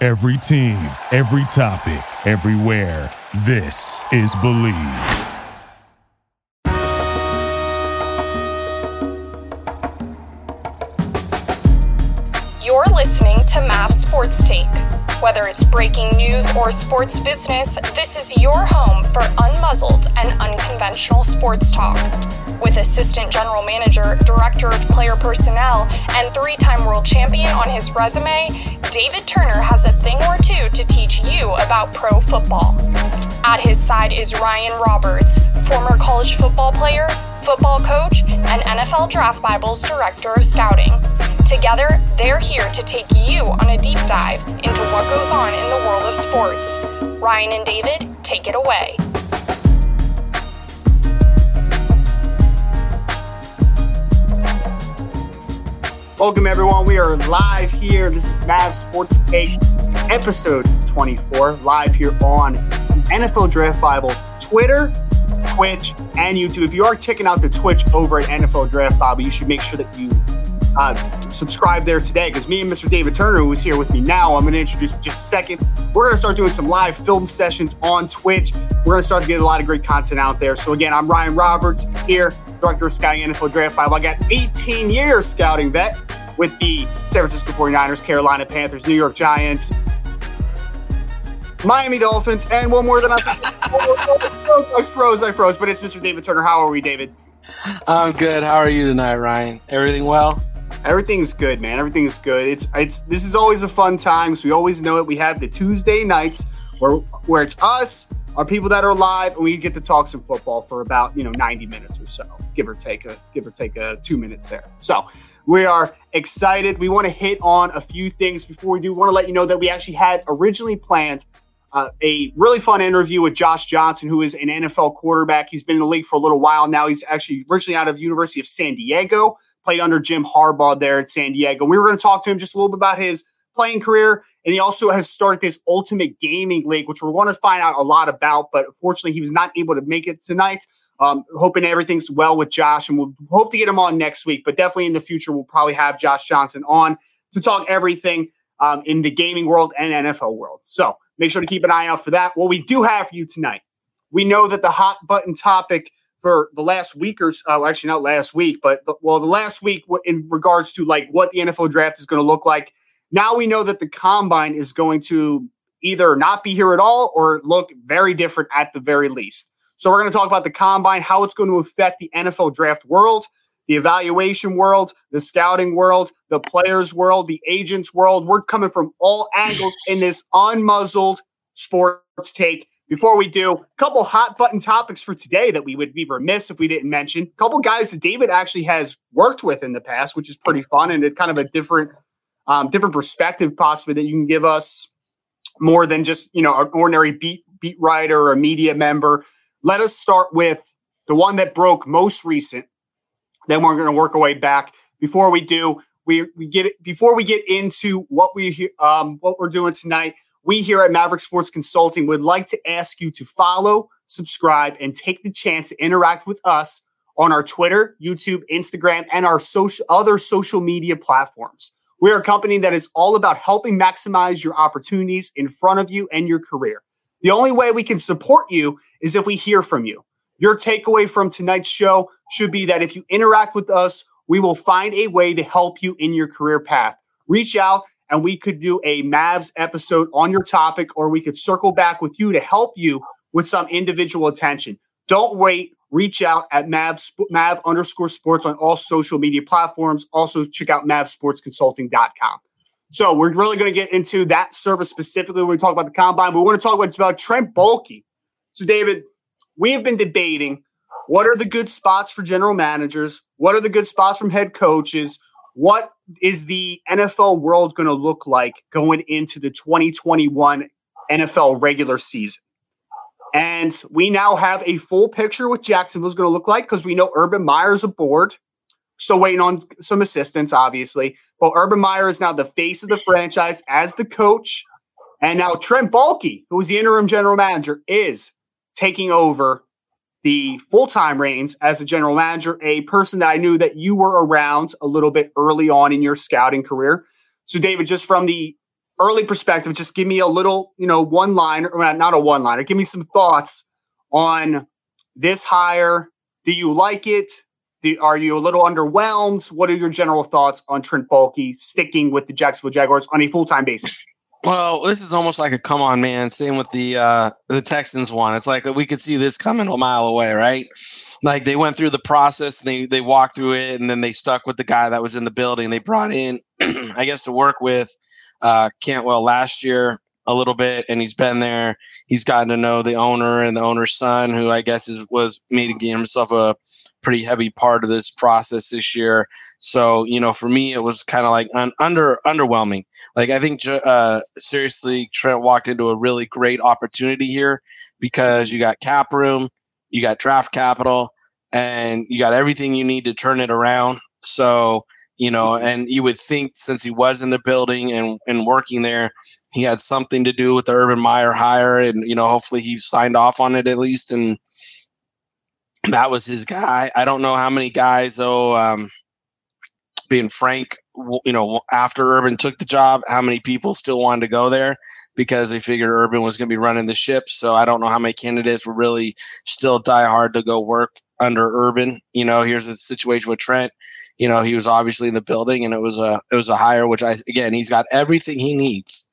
Every team, every topic, everywhere. This is Believe. You're listening to MAV Sports Take. Whether it's breaking news or sports business, this is your home for unmuzzled and unconventional sports talk. With Assistant General Manager, Director of Player Personnel, and three time world champion on his resume, David Turner has a thing or two to teach you about pro football. At his side is Ryan Roberts, former college football player, football coach, and NFL Draft Bibles Director of Scouting. Together, they're here to take you on a deep dive into what goes on in the world of sports. Ryan and David, take it away. Welcome, everyone. We are live here. This is Mav Sports Take, episode 24, live here on NFL Draft Bible, Twitter, Twitch, and YouTube. If you are checking out the Twitch over at NFL Draft Bible, you should make sure that you uh, subscribe there today because me and Mr. David Turner, who is here with me now, I'm going to introduce in just a second. We're going to start doing some live film sessions on Twitch. We're going to start to get a lot of great content out there. So, again, I'm Ryan Roberts here, Director of Scouting NFL Draft Bible. I got 18 years scouting vet with the San Francisco 49ers, Carolina Panthers, New York Giants, Miami Dolphins, and one more than I, I froze, I froze, but it's Mr. David Turner. How are we, David? I'm good. How are you tonight, Ryan? Everything well? Everything's good, man. Everything's good. It's it's this is always a fun time. So we always know it. We have the Tuesday nights where where it's us, our people that are live, and we get to talk some football for about you know 90 minutes or so, give or take a give or take a two minutes there. So we are excited. We want to hit on a few things before we do. We want to let you know that we actually had originally planned uh, a really fun interview with Josh Johnson, who is an NFL quarterback. He's been in the league for a little while now. He's actually originally out of University of San Diego played under Jim Harbaugh there at San Diego. We were going to talk to him just a little bit about his playing career. And he also has started this Ultimate Gaming League, which we're going to find out a lot about. But unfortunately, he was not able to make it tonight. Um, hoping everything's well with Josh, and we'll hope to get him on next week. But definitely in the future, we'll probably have Josh Johnson on to talk everything um, in the gaming world and NFL world. So make sure to keep an eye out for that. What we do have for you tonight, we know that the hot button topic for the last week or so, uh, actually not last week, but, but well, the last week in regards to like what the NFL draft is going to look like. Now we know that the combine is going to either not be here at all or look very different at the very least. So we're going to talk about the combine, how it's going to affect the NFL draft world, the evaluation world, the scouting world, the players world, the agents world. We're coming from all angles in this unmuzzled sports take before we do, a couple hot button topics for today that we would be remiss if we didn't mention. A couple guys that David actually has worked with in the past, which is pretty fun and it's kind of a different, um, different perspective possibly that you can give us more than just you know an ordinary beat beat writer or a media member. Let us start with the one that broke most recent. Then we're going to work our way back. Before we do, we we get before we get into what we um what we're doing tonight we here at Maverick Sports Consulting would like to ask you to follow, subscribe, and take the chance to interact with us on our Twitter, YouTube, Instagram, and our social other social media platforms. We are a company that is all about helping maximize your opportunities in front of you and your career. The only way we can support you is if we hear from you. Your takeaway from tonight's show should be that if you interact with us, we will find a way to help you in your career path. Reach out and we could do a Mavs episode on your topic, or we could circle back with you to help you with some individual attention. Don't wait. Reach out at Mav, Mav underscore sports on all social media platforms. Also, check out mavsportsconsulting.com. So, we're really going to get into that service specifically when we talk about the combine. But we want to talk about, about Trent Baalke. So, David, we have been debating what are the good spots for general managers? What are the good spots from head coaches? What is the NFL world going to look like going into the 2021 NFL regular season? And we now have a full picture what Jacksonville's going to look like because we know Urban Meyer's aboard. Still waiting on some assistance, obviously. But Urban Meyer is now the face of the franchise as the coach. And now Trent Baalke, who was the interim general manager, is taking over the full time reigns as the general manager, a person that I knew that you were around a little bit early on in your scouting career. So, David, just from the early perspective, just give me a little, you know, one line, or not a one liner, give me some thoughts on this hire. Do you like it? Do, are you a little underwhelmed? What are your general thoughts on Trent Baalke sticking with the Jacksonville Jaguars on a full time basis? Well, this is almost like a come on, man. Same with the uh, the Texans one. It's like we could see this coming a mile away, right? Like they went through the process, they they walked through it, and then they stuck with the guy that was in the building. They brought in, I guess, to work with uh, Caldwell last year a little bit, and he's been there. He's gotten to know the owner and the owner's son, who I guess is was making himself a pretty heavy part of this process this year. So you know, for me, it was kind of like un- under underwhelming. Like I think uh, seriously, Trent walked into a really great opportunity here because you got cap room, you got draft capital, and you got everything you need to turn it around. So you know, and you would think since he was in the building and, and working there, he had something to do with the Urban Meyer hire, and you know, hopefully he signed off on it at least, and that was his guy. I don't know how many guys though. Um, being frank, you know, after Urban took the job, how many people still wanted to go there because they figured Urban was going to be running the ship. So I don't know how many candidates were really still die hard to go work under Urban. You know, here's a situation with Trent you know, he was obviously in the building and it was a it was a hire which I again he's got everything he needs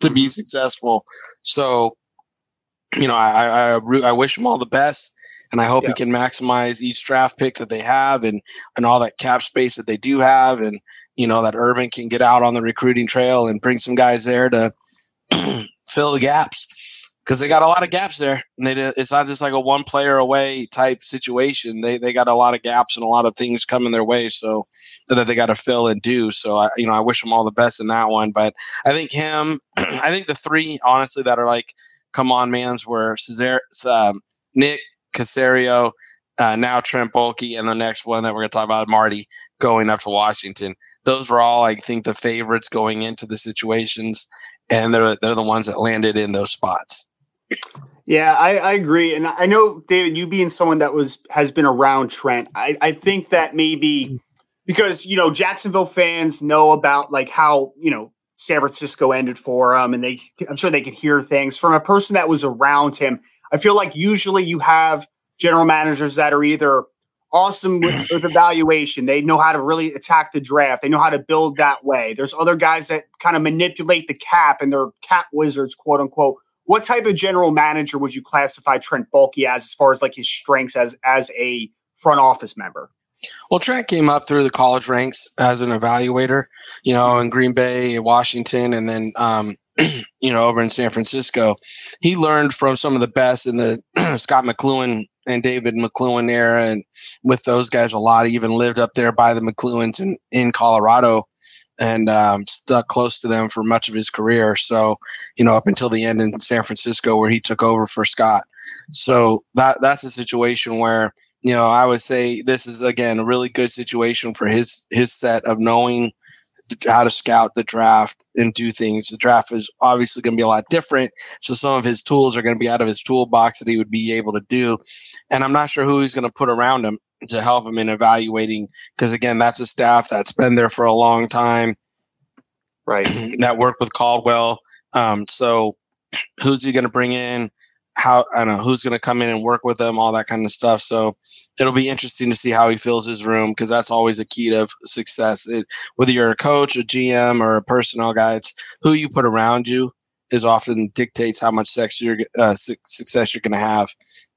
to be mm-hmm. successful. So, you know, I I, I wish him all the best and I hope yeah. he can maximize each draft pick that they have and and all that cap space that they do have and you know that Urban can get out on the recruiting trail and bring some guys there to fill the gaps because they got a lot of gaps there. And they it's not just like a one player away type situation. They they got a lot of gaps and a lot of things coming their way, so that they got to fill and do. So I you know I wish them all the best in that one. But I think him, I think the three honestly that are like come on mans were Cesar, um, Nick Caserio. Uh, now Trent Baalke, and the next one that we're going to talk about, Marty going up to Washington. Those were all, I think, the favorites going into the situations, and they're they're the ones that landed in those spots. Yeah, I, I, agree, and I know David, you being someone that was has been around Trent, I, I think that maybe because you know Jacksonville fans know about like how you know San Francisco ended for him, and they I'm sure they could hear things from a person that was around him. I feel like usually you have general managers that are either awesome with, with evaluation, they know how to really attack the draft, they know how to build that way. There's other guys that kind of manipulate the cap and they're cap wizards, quote unquote what type of general manager would you classify Trent Baalke as, as far as like his strengths as as a front office member? Well, Trent came up through the college ranks as an evaluator, you know, in Green Bay, Washington, and then, um, you know, over in San Francisco. He learned from some of the best in the Scot McCloughan and David McCloughan era, and with those guys a lot. He even lived up there by the McCloughans in, in Colorado and um, stuck close to them for much of his career. So, you know, up until the end in San Francisco where he took over for Scot. So that that's a situation where you know I would say this is again a really good situation for his his set of knowing how to scout the draft and do things. The draft is obviously going to be a lot different. So some of his tools are going to be out of his toolbox that he would be able to do. And I'm not sure who he's going to put around him to help him in evaluating because again that's a staff that's been there for a long time right that worked with caldwell um, so who's he going to bring in how I don't know who's going to come in and work with them, all that kind of stuff. So it'll be interesting to see how he fills his room because that's always a key to success. It, whether you're a coach, a GM, or a personnel guy, it's who you put around you is often dictates how much sex you're, uh, su- success you're going to have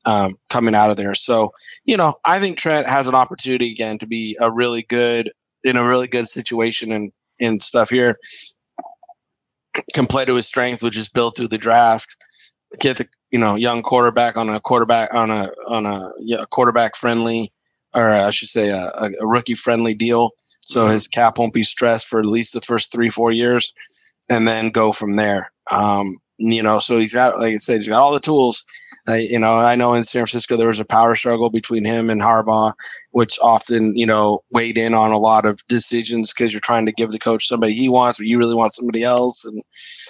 um, coming out of there. So you know, I think Trent has an opportunity again to be a really good in a really good situation and and stuff here. Can play to his strength, which is built through the draft get the you know young quarterback on a quarterback on a on a yeah, quarterback friendly or I should say a, a rookie friendly deal, so mm-hmm. his cap won't be stressed for at least the first three four years, and then go from there. Um, you know, so he's got like I said, he's got all the tools I, you know, I know in San Francisco there was a power struggle between him and Harbaugh, which often, you know, weighed in on a lot of decisions because you're trying to give the coach somebody he wants, but you really want somebody else, and you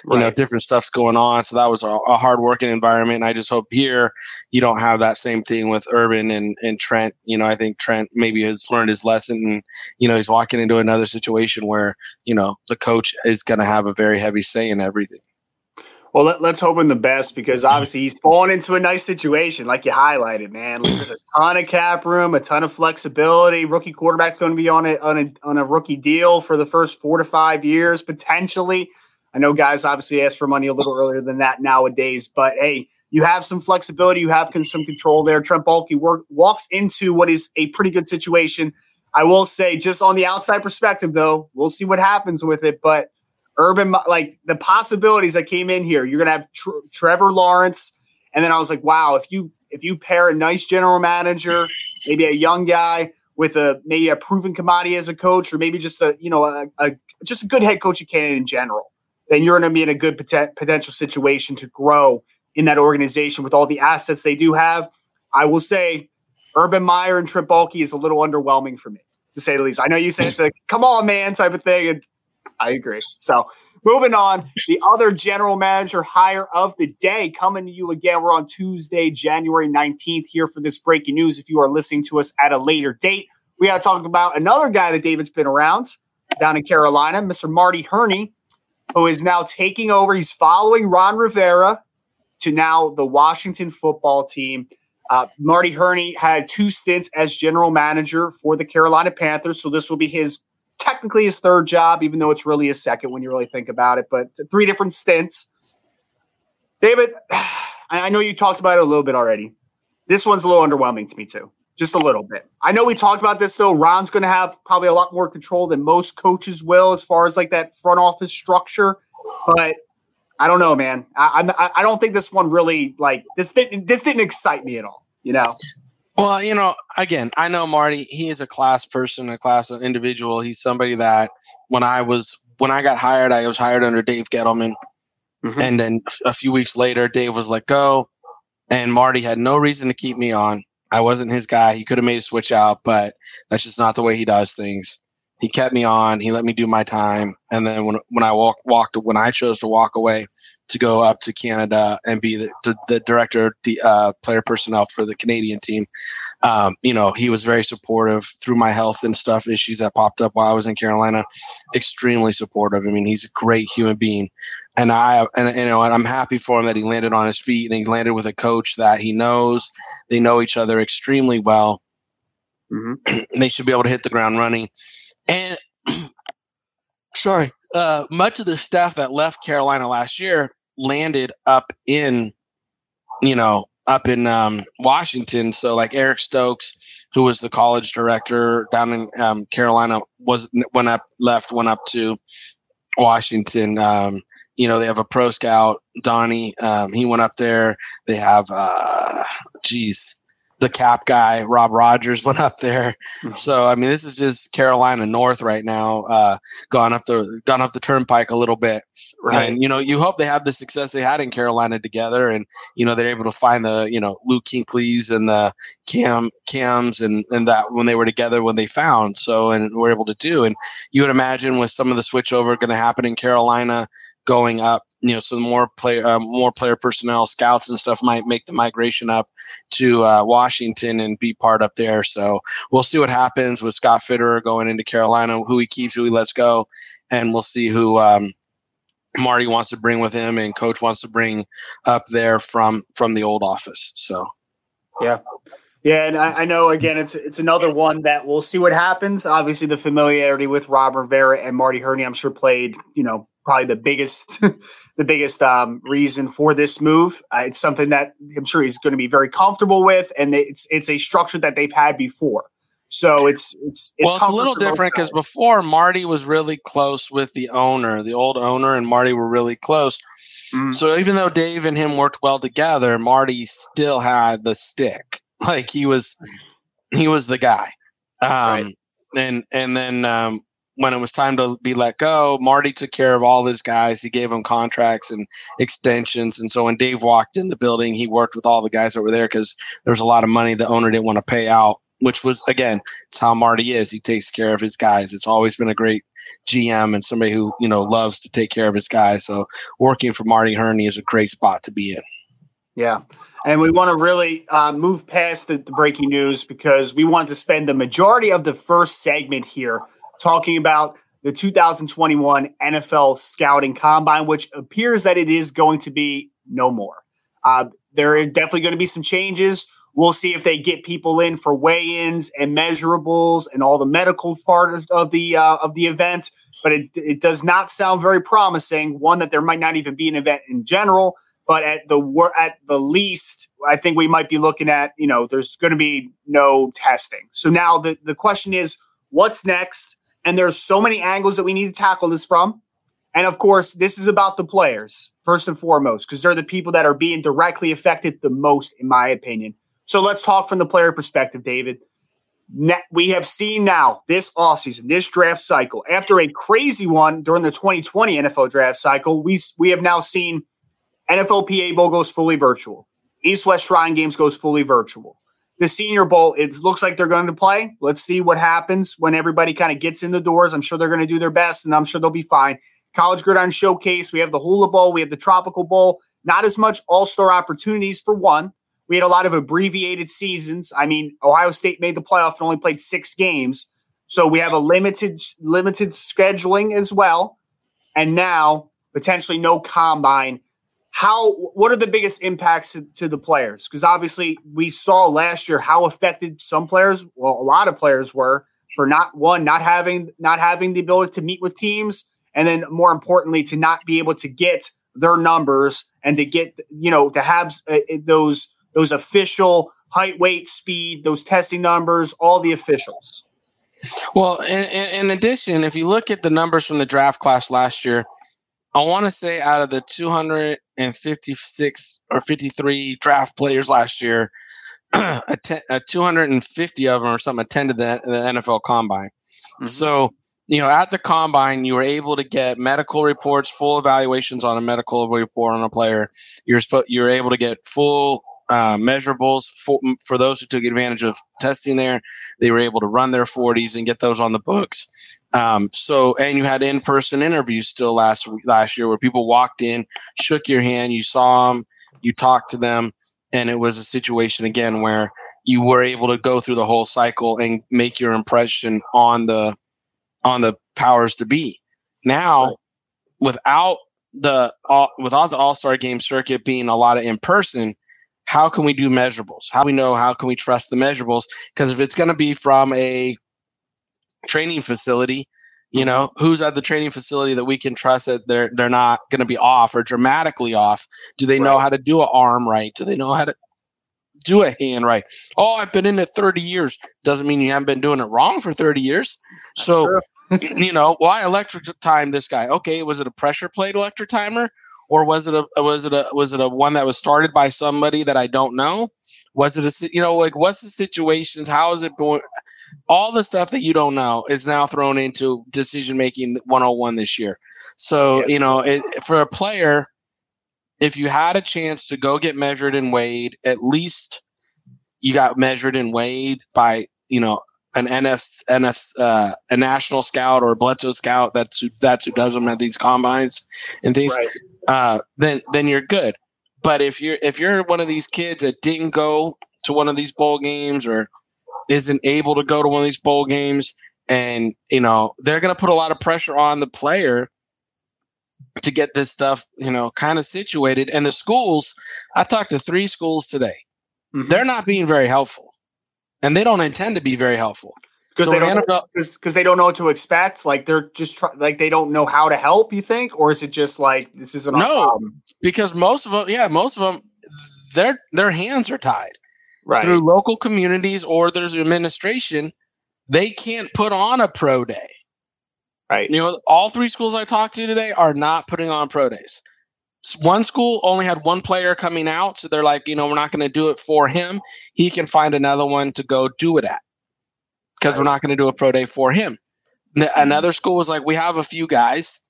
right. know, different stuff's going on. So that was a, a hard working environment. And I just hope here you don't have that same thing with Urban and and Trent. You know, I think Trent maybe has learned his lesson, and you know, he's walking into another situation where you know the coach is going to have a very heavy say in everything. Well, let, us hope in the best because obviously he's fallen into a nice situation, like you highlighted, man. Like there's a ton of cap room, a ton of flexibility. Rookie quarterback's going to be on a, on a on a rookie deal for the first four to five years potentially. I know guys obviously ask for money a little earlier than that nowadays, but hey, you have some flexibility, you have some control there. Trent Baalke work, walks into what is a pretty good situation. I will say, just on the outside perspective, though, we'll see what happens with it, but Urban, like the possibilities that came in here. You're gonna have Tr- Trevor Lawrence, and then I was like, wow, if you if you pair a nice general manager, maybe a young guy with a maybe a proven commodity as a coach, or maybe just a you know a, a just a good head coach coaching candidate in general, then you're going to be in a good pot- potential situation to grow in that organization with all the assets they do have. I will say, Urban Meyer and Trent Baalke is a little underwhelming for me, to say the least. I know you say it's a come on, man type of thing, and I agree. So moving on, the other general manager hire of the day coming to you again. We're on Tuesday, January 19th here for this breaking news. If you are listening to us at a later date, we got to talk about another guy that David's been around down in Carolina, Mr. Marty Hurney, who is now taking over. He's following Ron Rivera to now the Washington football team. Uh, Marty Hurney had two stints as general manager for the Carolina Panthers, so this will be his technically his third job, even though it's really his second when you really think about it. But three different stints. David, I know you talked about it a little bit already. This one's a little underwhelming to me too, just a little bit. I know we talked about this though. Ron's going to have probably a lot more control than most coaches will as far as like that front office structure, but. I don't know, man. I, I I don't think this one really like this didn't this didn't excite me at all. You know. Well, you know, again, I know Marty. He is a class person, a class individual. He's somebody that when I was when I got hired, I was hired under Dave Gettleman, mm-hmm. and then a few weeks later, Dave was let go, and Marty had no reason to keep me on. I wasn't his guy. He could have made a switch out, but that's just not the way he does things. He kept me on. He let me do my time, and then when when I walk, walked when I chose to walk away, to go up to Canada and be the, the director, the uh, player personnel for the Canadian team. Um, you know, he was very supportive through my health and stuff issues that popped up while I was in Carolina. Extremely supportive. I mean, he's a great human being, and I and you know, and I'm happy for him that he landed on his feet and he landed with a coach that he knows. They know each other extremely well. Mm-hmm. they should be able to hit the ground running, and. sorry, uh, much of the staff that left Carolina last year landed up in, you know, up in um, Washington. So like Eric Stokes, who was the college director down in um, Carolina, was went up, left, went up to Washington. Um, you know, they have a pro scout, Donnie. Um, he went up there. They have, uh, geez, the cap guy, Rob Rogers, went up there. Hmm. So I mean, this is just Carolina North right now, uh, gone up the gone up the turnpike a little bit. Right. And you know, you hope they have the success they had in Carolina together, and you know they're able to find the you know Luke Kuechlys and the Cam Cams and and that when they were together when they found so and were able to do. And you would imagine with some of the switchover going to happen in Carolina going up. You know, so more player, uh, more player personnel, scouts and stuff might make the migration up to uh, Washington and be part up there. So we'll see what happens with Scott Fitterer going into Carolina, who he keeps, who he lets go, and we'll see who um, Marty wants to bring with him, and Coach wants to bring up there from from the old office. So, yeah, yeah, and I, I, know again it's it's another one that we'll see what happens. Obviously, the familiarity with Ron Rivera and Marty Hurney, I'm sure, played you know probably the biggest the biggest um, reason for this move. Uh, it's something that I'm sure he's going to be very comfortable with, and it's it's a structure that they've had before. So it's it's, it's well, it's a little different because before Marty was really close with the owner, the old owner, and Marty were really close. Mm. So even though Dave and him worked well together, Marty still had the stick. Like he was, he was the guy. Um, right. And and then um, when it was time to be let go, Marty took care of all his guys. He gave them contracts and extensions. And so when Dave walked in the building, he worked with all the guys over there because there was a lot of money the owner didn't want to pay out which was again, it's how Marty is. He takes care of his guys. It's always been a great GM and somebody who you know loves to take care of his guys. So working for Marty Hurney is a great spot to be in. Yeah. And we want to really uh, move past the, the breaking news because we want to spend the majority of the first segment here talking about the 2021 NFL Scouting Combine, which appears that it is going to be no more. Uh, there are definitely going to be some changes. We'll see if they get people in for weigh-ins and measurables and all the medical part of the uh, of the event. But it, it does not sound very promising. One that there might not even be an event in general, but at the at the least, I think we might be looking at you know there's going to be no testing. So now the the question is, what's next? And there's so many angles that we need to tackle this from. And of course, this is about the players first and foremost, because they're the people that are being directly affected the most, in my opinion. So let's talk from the player perspective, David. We have seen now this offseason, this draft cycle, after a crazy one during the 2020 NFL draft cycle, we, we have now seen NFLPA Bowl goes fully virtual. East West Shrine Games goes fully virtual. The Senior Bowl, it looks like they're going to play. Let's see what happens when everybody kind of gets in the doors. I'm sure they're going to do their best, and I'm sure they'll be fine. College Gridiron Showcase, we have the Hula Bowl, we have the Tropical Bowl. Not as much All Star opportunities for one. We had a lot of abbreviated seasons. I mean, Ohio State made the playoff and only played six games. So we have a limited limited scheduling as well. And now potentially no combine. How what are the biggest impacts to, to the players? Because obviously we saw last year how affected some players, well, a lot of players were for not one, not having not having the ability to meet with teams, and then more importantly, to not be able to get their numbers and to get you know to have uh, those those official height, weight, speed, those testing numbers, all the officials. Well, in, in, addition, if you look at the numbers from the draft class last year, I want to say out of the 256 or 53 draft players last year, a, a 250 of them or something attended the, the NFL Combine. Mm-hmm. So, you know, at the combine, you were able to get medical reports, full evaluations on a medical report on a player. You're you're able to get full uh, measurables for, for those who took advantage of testing there. They were able to run their 40s and get those on the books. Um, so, and you had in-person interviews still last last year where people walked in, shook your hand, you saw them, you talked to them, and it was a situation again where you were able to go through the whole cycle and make your impression on the on the powers to be. Now, right. without the all, without the All Star Game circuit being a lot of in person, how can we do measurables? How we know? How can we trust the measurables? Because if it's going to be from a training facility, you mm-hmm. know, who's at the training facility that we can trust that they're they're not going to be off or dramatically off? Do they right. know how to do an arm right? Do they know how to do a hand right? Oh, I've been in it 30 years. Doesn't mean you haven't been doing it wrong for 30 years. So, you know, why electric time this guy? Okay, was it a pressure plate electric timer? or was it a was it a was it a one that was started by somebody that I don't know? Was it a you know like what's the situations? How is it going? All the stuff that you don't know is now thrown into decision making 101 this year. So you know it, for a player, if you had a chance to go get measured and weighed, at least you got measured and weighed by you know an NF, NF uh, a national scout or a BLESTO scout. That's who, that's who does them at these combines and things. Right uh, then then you're good. But if you're if you're one of these kids that didn't go to one of these bowl games or isn't able to go to one of these bowl games, and you know they're going to put a lot of pressure on the player to get this stuff, you know, kind of situated. And the schools, I talked to three schools today. Mm-hmm. They're not being very helpful, and they don't intend to be very helpful because so they don't because they don't know what to expect. Like they're just try, like they don't know how to help. You think, or is it just like this isn't no? Problem? Because most of them, yeah, most of them, their their hands are tied right. through local communities or there's administration. They can't put on a pro day. Right. You know, all three schools I talked to today are not putting on pro days. One school only had one player coming out, so they're like, you know, we're not going to do it for him. He can find another one to go do it at because we're not going to do a pro day for him. Mm-hmm. Another school was like, we have a few guys,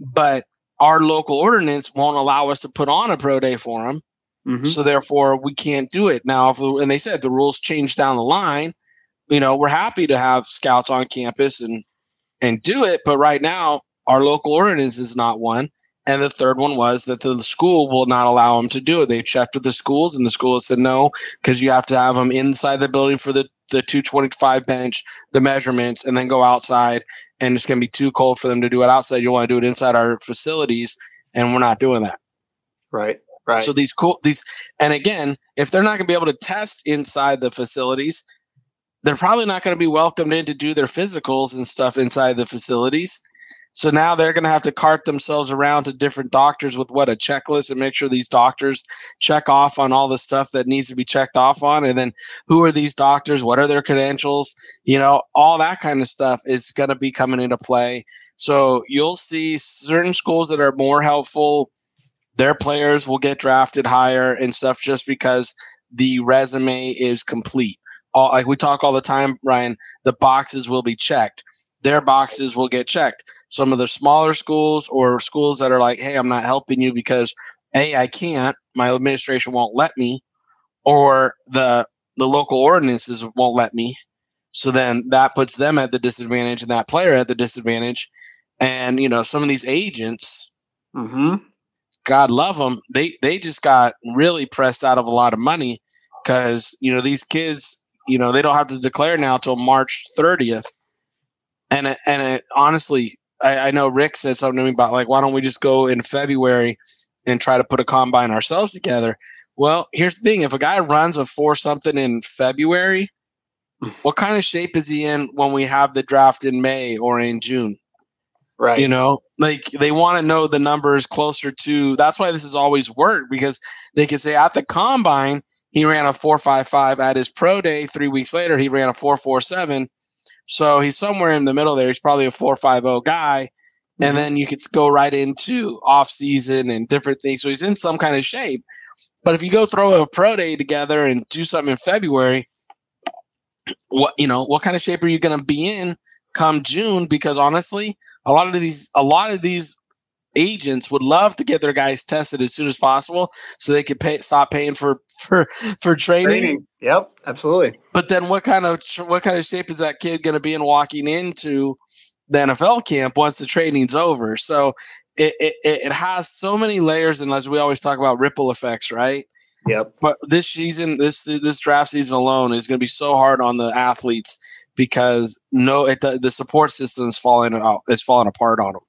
but our local ordinance won't allow us to put on a pro day for them. Mm-hmm. So therefore, we can't do it now. If, and they said the rules change down the line. You know, we're happy to have scouts on campus and and do it, but right now our local ordinance is not one. And the third one was that the school will not allow them to do it. They checked with the schools, and the school said no, because you have to have them inside the building for the the 225 bench, the measurements, and then go outside. And it's going to be too cold for them to do it outside. You want to do it inside our facilities, and we're not doing that. Right. Right. So these cool these, and again, if they're not going to be able to test inside the facilities, they're probably not going to be welcomed in to do their physicals and stuff inside the facilities. So now they're going to have to cart themselves around to different doctors with what a checklist and make sure these doctors check off on all the stuff that needs to be checked off on. And then who are these doctors? What are their credentials? You know, all that kind of stuff is going to be coming into play. So you'll see certain schools that are more helpful. Their players will get drafted higher and stuff just because the resume is complete. All, like we talk all the time, Ryan, the boxes will be checked their boxes will get checked. Some of the smaller schools or schools that are like, hey, I'm not helping you because A, I can't, my administration won't let me, or the the local ordinances won't let me. So then that puts them at the disadvantage and that player at the disadvantage. And you know, some of these agents, mm-hmm. God love them, they they just got really pressed out of a lot of money because you know these kids, you know, they don't have to declare now till March 30th and it, and it, honestly, I, I know Rick said something to me about like, why don't we just go in February and try to put a combine ourselves together? Well, here's the thing: if a guy runs a four something in February, hmm. what kind of shape is he in when we have the draft in May or in June? Right. You know, like they want to know the numbers closer to. That's why this has always worked because they can say at the combine he ran a four five five. At his pro day three weeks later, he ran a four four seven. So he's somewhere in the middle there. He's probably a four five zero guy, mm-hmm. and then you could go right into off season and different things. So he's in some kind of shape. But if you go throw a pro day together and do something in February, what you know, what kind of shape are you going to be in come June? Because honestly, a lot of these, a lot of these agents would love to get their guys tested as soon as possible so they could pay stop paying for for for training. training. Yep, absolutely. But then what kind of what kind of shape is that kid going to be in walking into the NFL camp once the training's over? So it, it it has so many layers and as we always talk about ripple effects, right? Yep. But this season this this draft season alone is going to be so hard on the athletes because no it the support system is falling out is falling apart on them.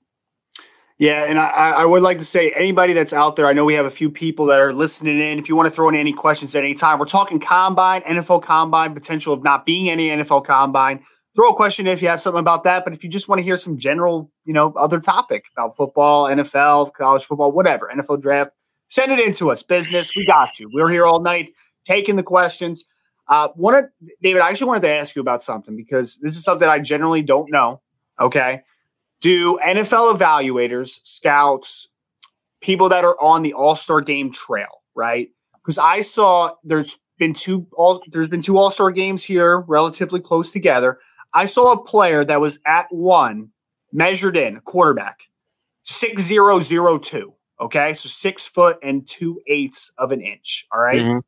Yeah, and I, I would like to say anybody that's out there, I know we have a few people that are listening in. If you want to throw in any questions at any time, we're talking combine, NFL combine, potential of not being any NFL combine. Throw a question if you have something about that. But if you just want to hear some general, you know, other topic about football, NFL, college football, whatever, NFL draft, send it in to us. Business, we got you. We're here all night taking the questions. Uh, one of David, I actually wanted to ask you about something because this is something I generally don't know. Okay do NFL evaluators, scouts, people that are on the All Star Game trail, right? Because I saw there's been two all there's been two All Star games here, relatively close together. I saw a player that was at one measured in quarterback six zero zero two. Okay, so six foot and two eighths of an inch. All right? mm-hmm.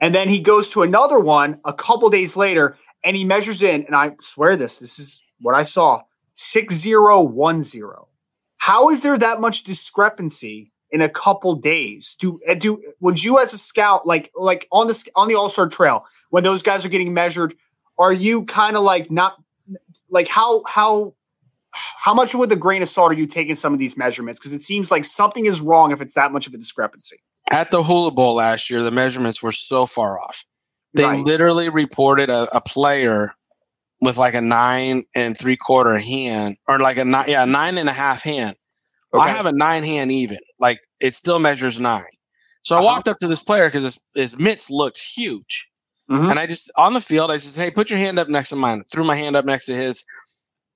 And then he goes to another one a couple days later, and he measures in, and I swear this, this is what I saw 6010. How is there that much discrepancy in a couple days? Do do would you as a scout like like on the on the All-Star trail when those guys are getting measured, are you kind of like not like how how how much with a grain of salt are you taking some of these measurements? Because it seems like something is wrong if it's that much of a discrepancy. At the Hula Bowl last year, the measurements were so far off. They Right. literally reported a, a player with like a nine and three quarter hand, or like a nine, yeah, nine and a half hand. I have a nine hand even. Like it still measures nine. So I Uh-huh. walked up to this player because his, his mitts looked huge. Mhm. And I just on the field, I just hey, put your hand up next to mine. Threw my hand up next to his,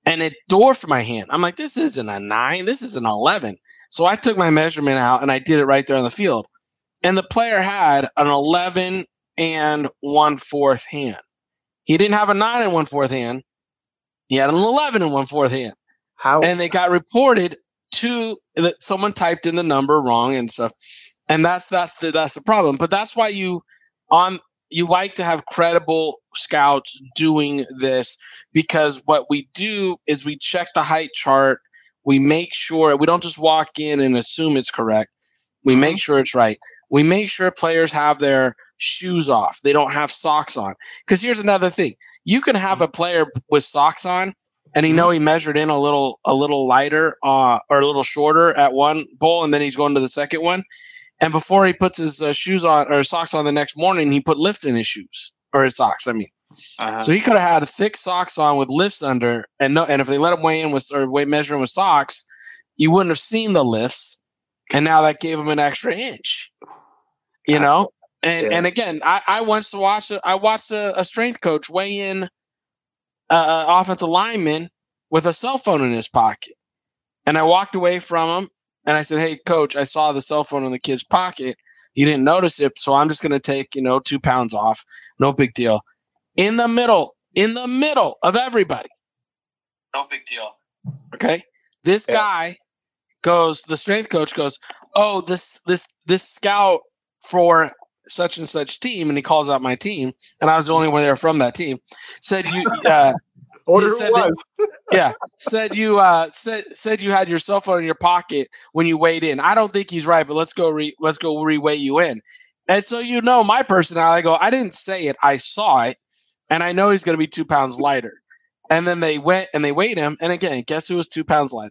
and it dwarfed my hand. I'm like, this isn't a nine, this is an eleven. So I took my measurement out and I did it right there on the field. And the player had an eleven and one fourth hand. He didn't have a nine and one fourth hand. He had an eleven and one fourth hand How? and they got reported to that someone typed in the number wrong and stuff and that's that's the that's the problem but that's why you on you like to have credible scouts doing this because what we do is we check the height chart we make sure we don't just walk in and assume it's correct we make mm-hmm. sure it's right we make sure players have their shoes off. They don't have socks on. Because here's another thing. You can have a player with socks on and he know he measured in a little a little lighter uh, or a little shorter at one bowl and then he's going to the second one. And before he puts his uh, shoes on or socks on the next morning he put lift in his shoes or his socks i mean. Uh-huh. so he could have had thick socks on with lifts under and no and if they let him weigh in with or weigh measuring with socks you wouldn't have seen the lifts and now that gave him an extra inch you know and Yeah. and again i i once watched i watched a, a strength coach weigh in uh, offensive lineman with a cell phone in his pocket. And I walked away from him and I said, Hey, coach, I saw the cell phone in the kid's pocket. He didn't notice it. So I'm just going to take, you know, two pounds off. No big deal. In the middle, in the middle of everybody. No big deal. Okay. This Yeah. guy goes, the strength coach goes, Oh, this, this, this scout for such and such team. And he calls out my team. And I was the only one there from that team. Said, You, uh, Order he who said that- was. yeah said you uh said said you had your cell phone in your pocket when you weighed in i don't think he's right but let's go re let's go re-weigh you in and so you know my personality i go i didn't say it i saw it and i know he's going to be two pounds lighter and then they went and they weighed him and again guess who was two pounds lighter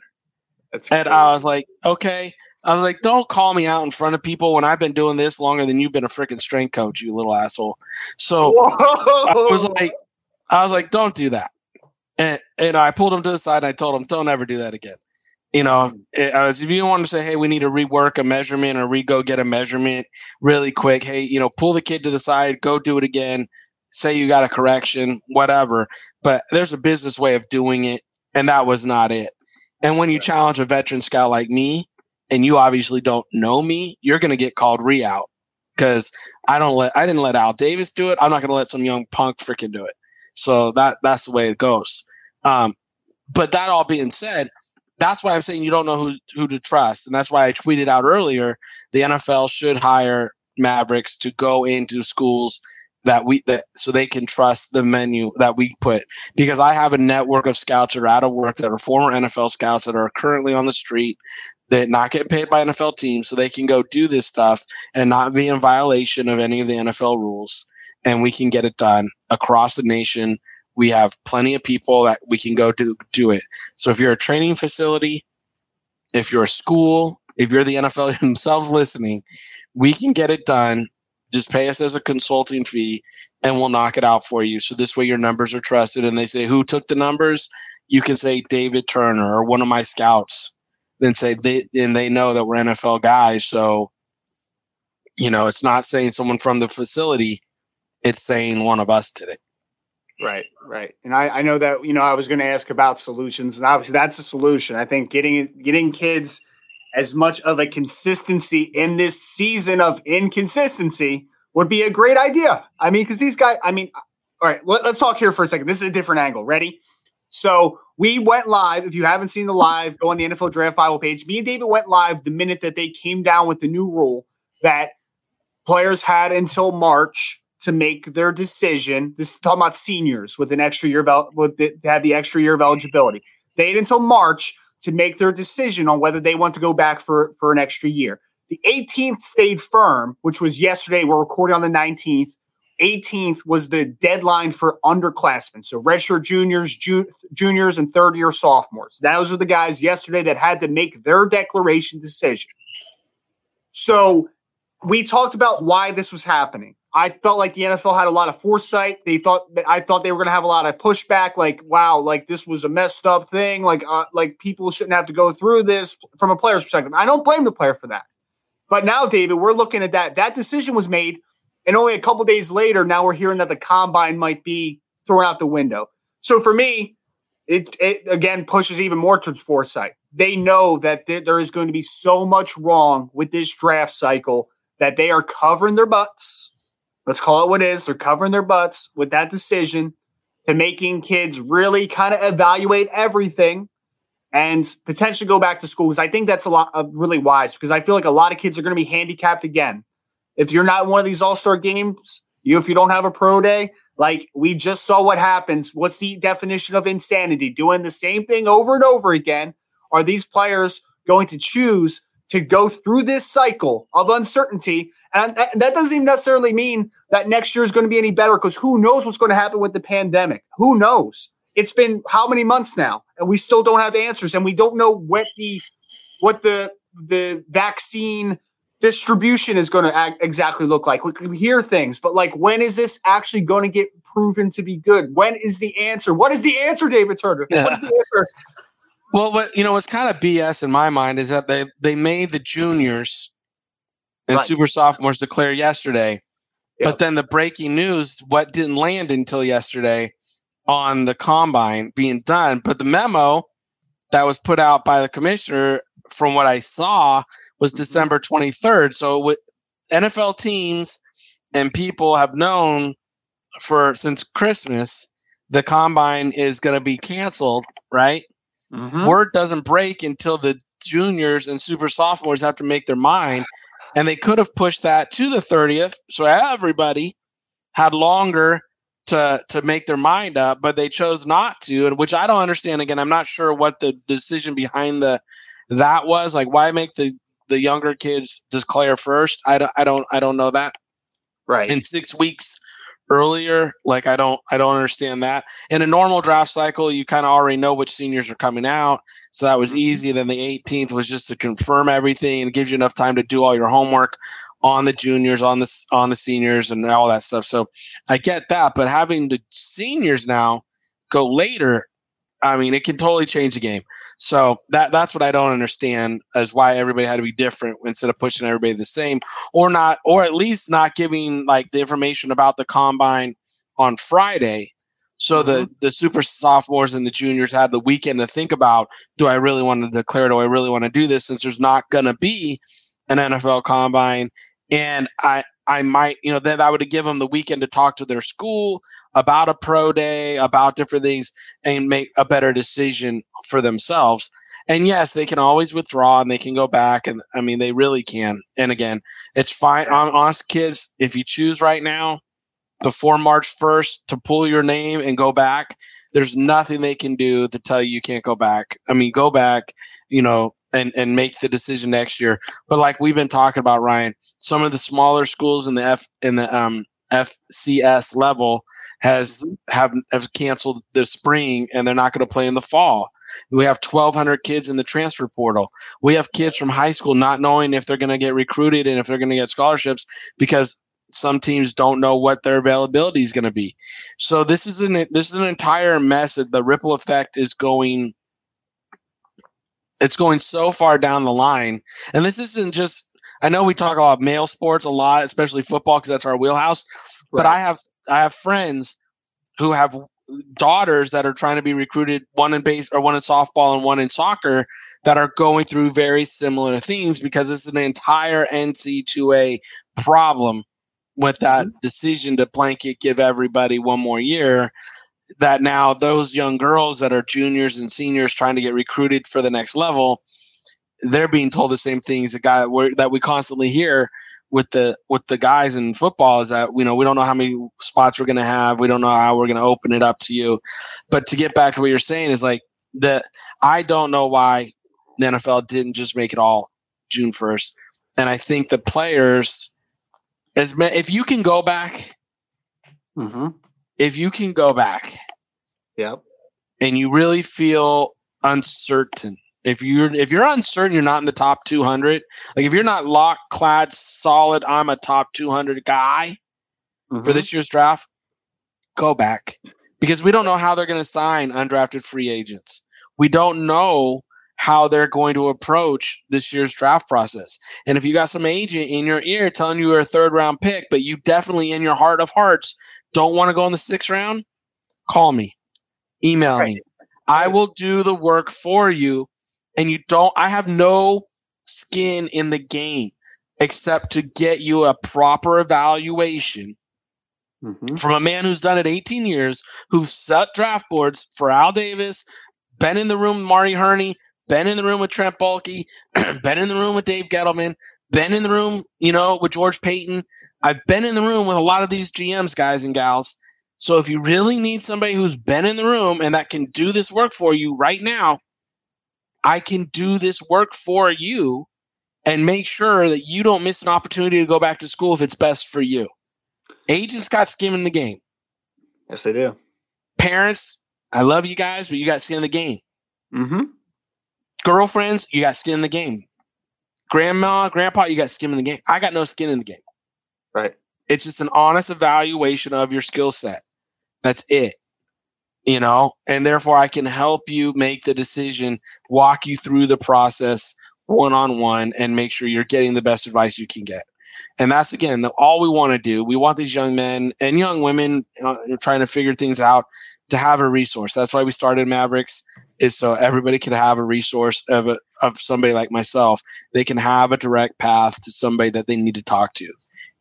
That's and i was like okay i was like don't call me out in front of people when i've been doing this longer than you've been a freaking strength coach you little asshole so I was like, I was like, don't do that. And and I pulled him to the side. And I told him, don't ever do that again. You know, it- I was, if you want to say, hey, we need to rework a measurement or re go get a measurement really quick. Hey, you know, pull the kid to the side, go do it again. Say you got a correction, whatever. But there's a business way of doing it, and that was not it. And when you challenge a veteran scout like me, and you obviously don't know me, you're going to get called re out because I don't let I didn't let Al Davis do it. I'm not going to let some young punk freaking do it. So that that's the way it goes. Um, but that all being said, that's why I'm saying you don't know who who to trust, and that's why I tweeted out earlier the NFL should hire Mavericks to go into schools that we that so they can trust the menu that we put because I have a network of scouts that are out of work that are former NFL scouts that are currently on the street that not getting paid by NFL teams so they can go do this stuff and not be in violation of any of the NFL rules and we can get it done across the nation we have plenty of people that we can go do do it. So if you're a training facility, if you're a school, if you're the NFL themselves listening, we can get it done. Just pay us as a consulting fee and we'll knock it out for you. So this way your numbers are trusted and they say who took the numbers, you can say David Turner or one of my scouts. Then say they and they know that we're NFL guys. So you know, it's not saying someone from the facility, it's saying one of us did it. Right, right. And I, I know that, you know, I was going to ask about solutions, and obviously that's the solution. I think getting getting kids as much of a consistency in this season of inconsistency would be a great idea. I mean, because these guys, I mean, all right, let, us talk here for a second. This is a different angle. Ready? So we went live. If you haven't seen the live, go on the NFL Draft Bible page. Me and David went live the minute that they came down with the new rule that players had until March to make their decision. This is talking about seniors with an extra year of with the, had the extra year of eligibility. They had until March to make their decision on whether they want to go back for for an extra year. The 18th stayed firm, which was yesterday. We're recording on the 19th. 18th was the deadline for underclassmen. So redshirt juniors, ju- juniors, and third year sophomores. Those are the guys yesterday that had to make their declaration decision. So we talked about why this was happening. I felt like the NFL had a lot of foresight. They thought that I thought they were going to have a lot of pushback. Like, wow, like this was a messed up thing. Like, uh, like people shouldn't have to go through this from a player's perspective. I don't blame the player for that. But now, David, we're looking at that. That decision was made, and only a couple days later, now we're hearing that the combine might be thrown out the window. So for me, it, it again pushes even more towards foresight. They know that th- there is going to be so much wrong with this draft cycle that they are covering their butts. Let's call it what it is. They're covering their butts with that decision to making kids really kind of evaluate everything and potentially go back to school. Because I think that's a lot of really wise because I feel like a lot of kids are going to be handicapped again. If you're not one of these all star games, you if you don't have a pro day, like we just saw what happens. What's the definition of insanity? Doing the same thing over and over again. Are these players going to choose to go through this cycle of uncertainty? And that doesn't even necessarily mean that next year is going to be any better because who knows what's going to happen with the pandemic? Who knows? It's been how many months now, and we still don't have answers, and we don't know what the what the the vaccine distribution is going to act, exactly look like. We can hear things, but like, when is this actually going to get proven to be good? When is the answer? What is the answer, David Turner? Yeah. What is the answer? Well, what you know, what's kind of BS in my mind is that they they made the juniors and right. super sophomores declare yesterday, yep. but then the breaking news, what didn't land until yesterday on the combine being done, but the memo that was put out by the commissioner, from what I saw, was mm-hmm. December 23rd. So with NFL teams and people have known for since Christmas the combine is going to be canceled, right? Mm-hmm. Word doesn't break until the juniors and super sophomores have to make their mind. And they could have pushed that to the 30th. So everybody had longer to to make their mind up, but they chose not to, and which I don't understand. Again, I'm not sure what the decision behind the that was. Like, why make the the younger kids declare first? I don't I don't I don't know that. Right. In six weeks earlier, like I don't I don't understand that. In a normal draft cycle, you kind of already know which seniors are coming out, so that was mm-hmm. easy. Then the 18th was just to confirm everything and gives you enough time to do all your homework on the juniors, on the on the seniors, and all that stuff. So I get that, but having the seniors now go later, I mean, it can totally change the game. So that that's what I don't understand is why everybody had to be different instead of pushing everybody the same, or not, or at least not giving like the information about the combine on Friday. So mm-hmm. the the super sophomores and the juniors had the weekend to think about: Do I really want to declare? Do I really want to do this? Since there's not going to be an NFL combine, and I I might you know then I would give them the weekend to talk to their school about a pro day, about different things, and make a better decision for themselves. And yes, they can always withdraw and they can go back, and I mean they really can. And again, it's fine on us kids if you choose right now before March first to pull your name and go back. There's nothing they can do to tell you you can't go back. I mean, go back. You know, and and make the decision next year. But like we've been talking about, Ryan, some of the smaller schools in the F in the um, FCS level has mm-hmm. have have canceled the spring and they're not going to play in the fall. We have 1,200 kids in the transfer portal. We have kids from high school not knowing if they're going to get recruited and if they're going to get scholarships because some teams don't know what their availability is going to be. So this is an this is an entire mess. The ripple effect is going it's going so far down the line. And this isn't just I know we talk about male sports a lot, especially football because that's our wheelhouse. Right. But I have I have friends who have daughters that are trying to be recruited, one in base or one in softball and one in soccer, that are going through very similar things because it's an entire NCAA problem with that mm-hmm. decision to blanket give everybody one more year that now those young girls that are juniors and seniors trying to get recruited for the next level, they're being told the same things. A guy that we constantly hear with the with the guys in football is that you know we don't know how many spots we're going to have. We don't know how we're going to open it up to you. But to get back to what you're saying is like that. I don't know why the NFL didn't just make it all June first. And I think the players, as if you can go back Mm-hmm. If you can go back Yep. and you really feel uncertain, if you're if you're uncertain, you're not in the top 200. Like if you're not lock clad solid, I'm a top 200 guy for Mhm. this year's draft. Go back because we don't know how they're going to sign undrafted free agents. We don't know how they're going to approach this year's draft process. And if you got some agent in your ear telling you you're a third round pick, but you definitely in your heart of hearts don't want to go in the sixth round, call me, email me. I will do the work for you. And you don't, I have no skin in the game except to get you a proper evaluation Mhm. from a man who's done it 18 years, who's set draft boards for Al Davis, been in the room with Marty Hurney, been in the room with Trent Baalke, been in the room with Dave Gettleman, been in the room, you know, with George Paton. I've been in the room with a lot of these GMs, guys and gals. So if you really need somebody who's been in the room and that can do this work for you right now, I can do this work for you and make sure that you don't miss an opportunity to go back to school if it's best for you. Agents got skin in the game. Yes, they do. Parents, I love you guys, but you got skin in the game. Mm-hmm. Girlfriends, you got skin in the game. Grandma, grandpa, you got skin in the game. I got no skin in the game. Right. It's just an honest evaluation of your skill set. That's it. You know, and therefore I can help you make the decision, walk you through the process one on one, and make sure you're getting the best advice you can get. And that's again the, all we want to do. We want these young men and young women uh, trying to figure things out to have a resource. That's why we started Mavericks, is so everybody can have a resource of a, of somebody like myself. They can have a direct path to somebody that they need to talk to.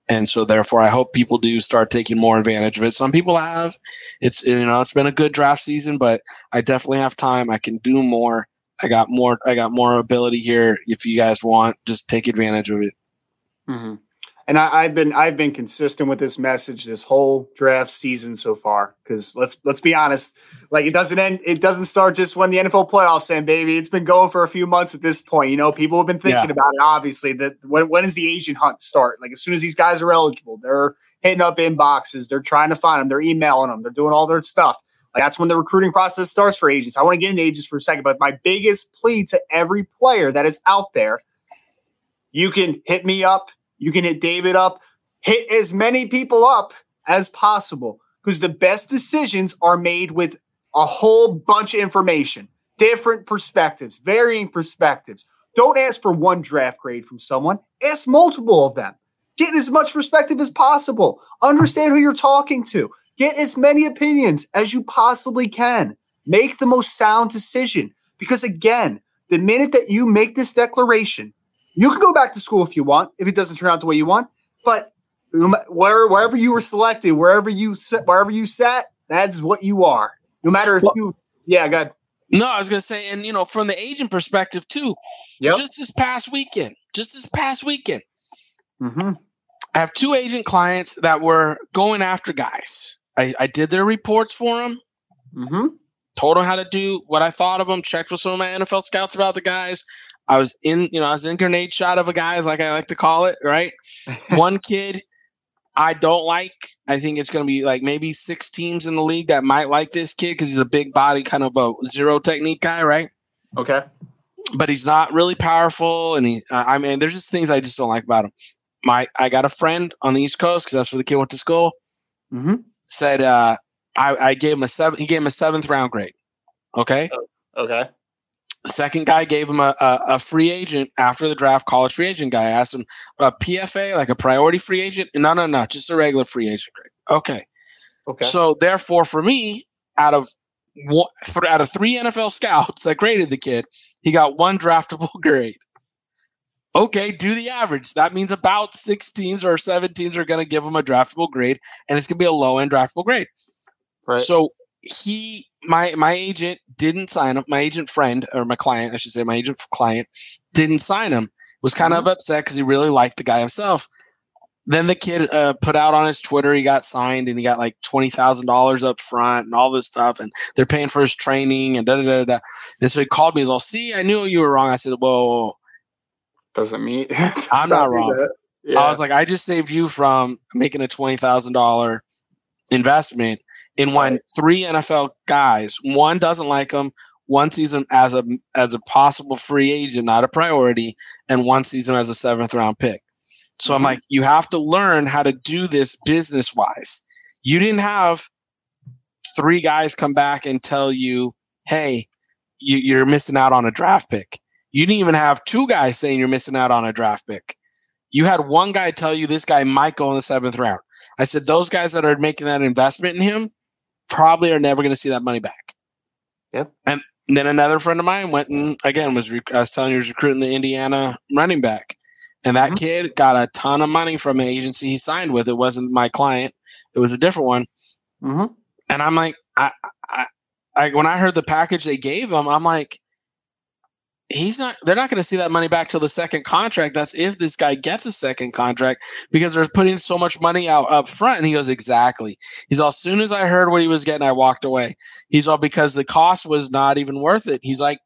And so therefore I hope people do start taking more advantage of it. Some people have. It's you know, it's been a good draft season, but I definitely have time. I can do more. I got more I got more ability here. If you guys want, just take advantage of it. Mm-hmm. And I, I've been I've been consistent with this message this whole draft season so far. Because let's let's be honest, like it doesn't end. It doesn't start just when the NFL playoffs end, baby. It's been going for a few months at this point. You know, people have been thinking Yeah. about it. Obviously, that when when does the agent hunt start? Like as soon as these guys are eligible, they're hitting up inboxes. They're trying to find them. They're emailing them. They're doing all their stuff. Like that's when the recruiting process starts for agents. I want to get into agents for a second, but my biggest plea to every player that is out there, you can hit me up. You can hit David up. Hit as many people up as possible because the best decisions are made with a whole bunch of information, different perspectives, varying perspectives. Don't ask for one draft grade from someone, ask multiple of them. Get as much perspective as possible. Understand who you're talking to. Get as many opinions as you possibly can. Make the most sound decision. Because again, the minute that you make this declaration, you can go back to school if you want, if it doesn't turn out the way you want. But no where, wherever you were selected, wherever you wherever you sat, that's what you are. No matter if Well- you, yeah, God, No, I was gonna say, and you know, from the agent perspective too, yep. just this past weekend, just this past weekend, mm-hmm. I have two agent clients that were going after guys. I, I did their reports for them, Mm-hmm. told them how to do what I thought of them, checked with some of my NFL scouts about the guys. I was in, you know, I was in grenade shot of a guy, like I like to call it, right? One kid I don't like. I think it's going to be like maybe six teams in the league that might like this kid because he's a big body, kind of a zero technique guy, right? Okay. but he's not really powerful. And he, I mean, there's just things I just don't like about him. My, I got a friend on the East Coast because that's where the kid went to school. Mm-hmm. Said uh, I, I gave him a seven. He gave him a seventh round grade. Okay. Okay. The second guy gave him a, a, a free agent after the draft, college free agent guy. Asked him a PFA, like a priority free agent. No, no, no, just a regular free agent grade. Okay. Okay. So therefore, for me, out of one, th- out of three NFL scouts that graded the kid, he got one draftable grade. Okay, do the average. That means about six teams or seven teams are going to give him a draftable grade, and it's going to be a low end draftable grade. right. So he, my my agent didn't sign him. My agent friend or my client, I should say, my agent client didn't sign him. Was kind of upset because he really liked the guy himself. Then the kid uh, put out on his Twitter he got signed and he got like twenty thousand dollars up front and all this stuff and they're paying for his training and da da da da. And so he called me. He's all, "See, I knew you were wrong." I said, whoa." Doesn't mean I'm not wrong. Yeah. I was like, I just saved you from making a twenty thousand dollar investment in when three NFL guys, one doesn't like him, one season as a as a possible free agent, not a priority, and one season as a seventh round pick. So mm-hmm. I'm like, you have to learn how to do this business wise. You didn't have three guys come back and tell you, hey, you, you're missing out on a draft pick. You didn't even have two guys saying you're missing out on a draft pick. You had one guy tell you this guy might go in the seventh round. I said those guys that are making that investment in him probably are never going to see that money back. Yep. And then another friend of mine went and again was rec- I was telling you was recruiting the Indiana running back, and that mm-hmm. kid got a ton of money from an agency he signed with. It wasn't my client; it was a different one. Mm-hmm. And I'm like, I, I, I, when I heard the package they gave him, I'm like, he's not they're not going to see that money back till the second contract. That's if this guy gets a second contract because they're putting so much money out up front and he goes exactly. He's all as soon as i heard what he was getting i walked away. He's all because the cost was not even worth it. He's like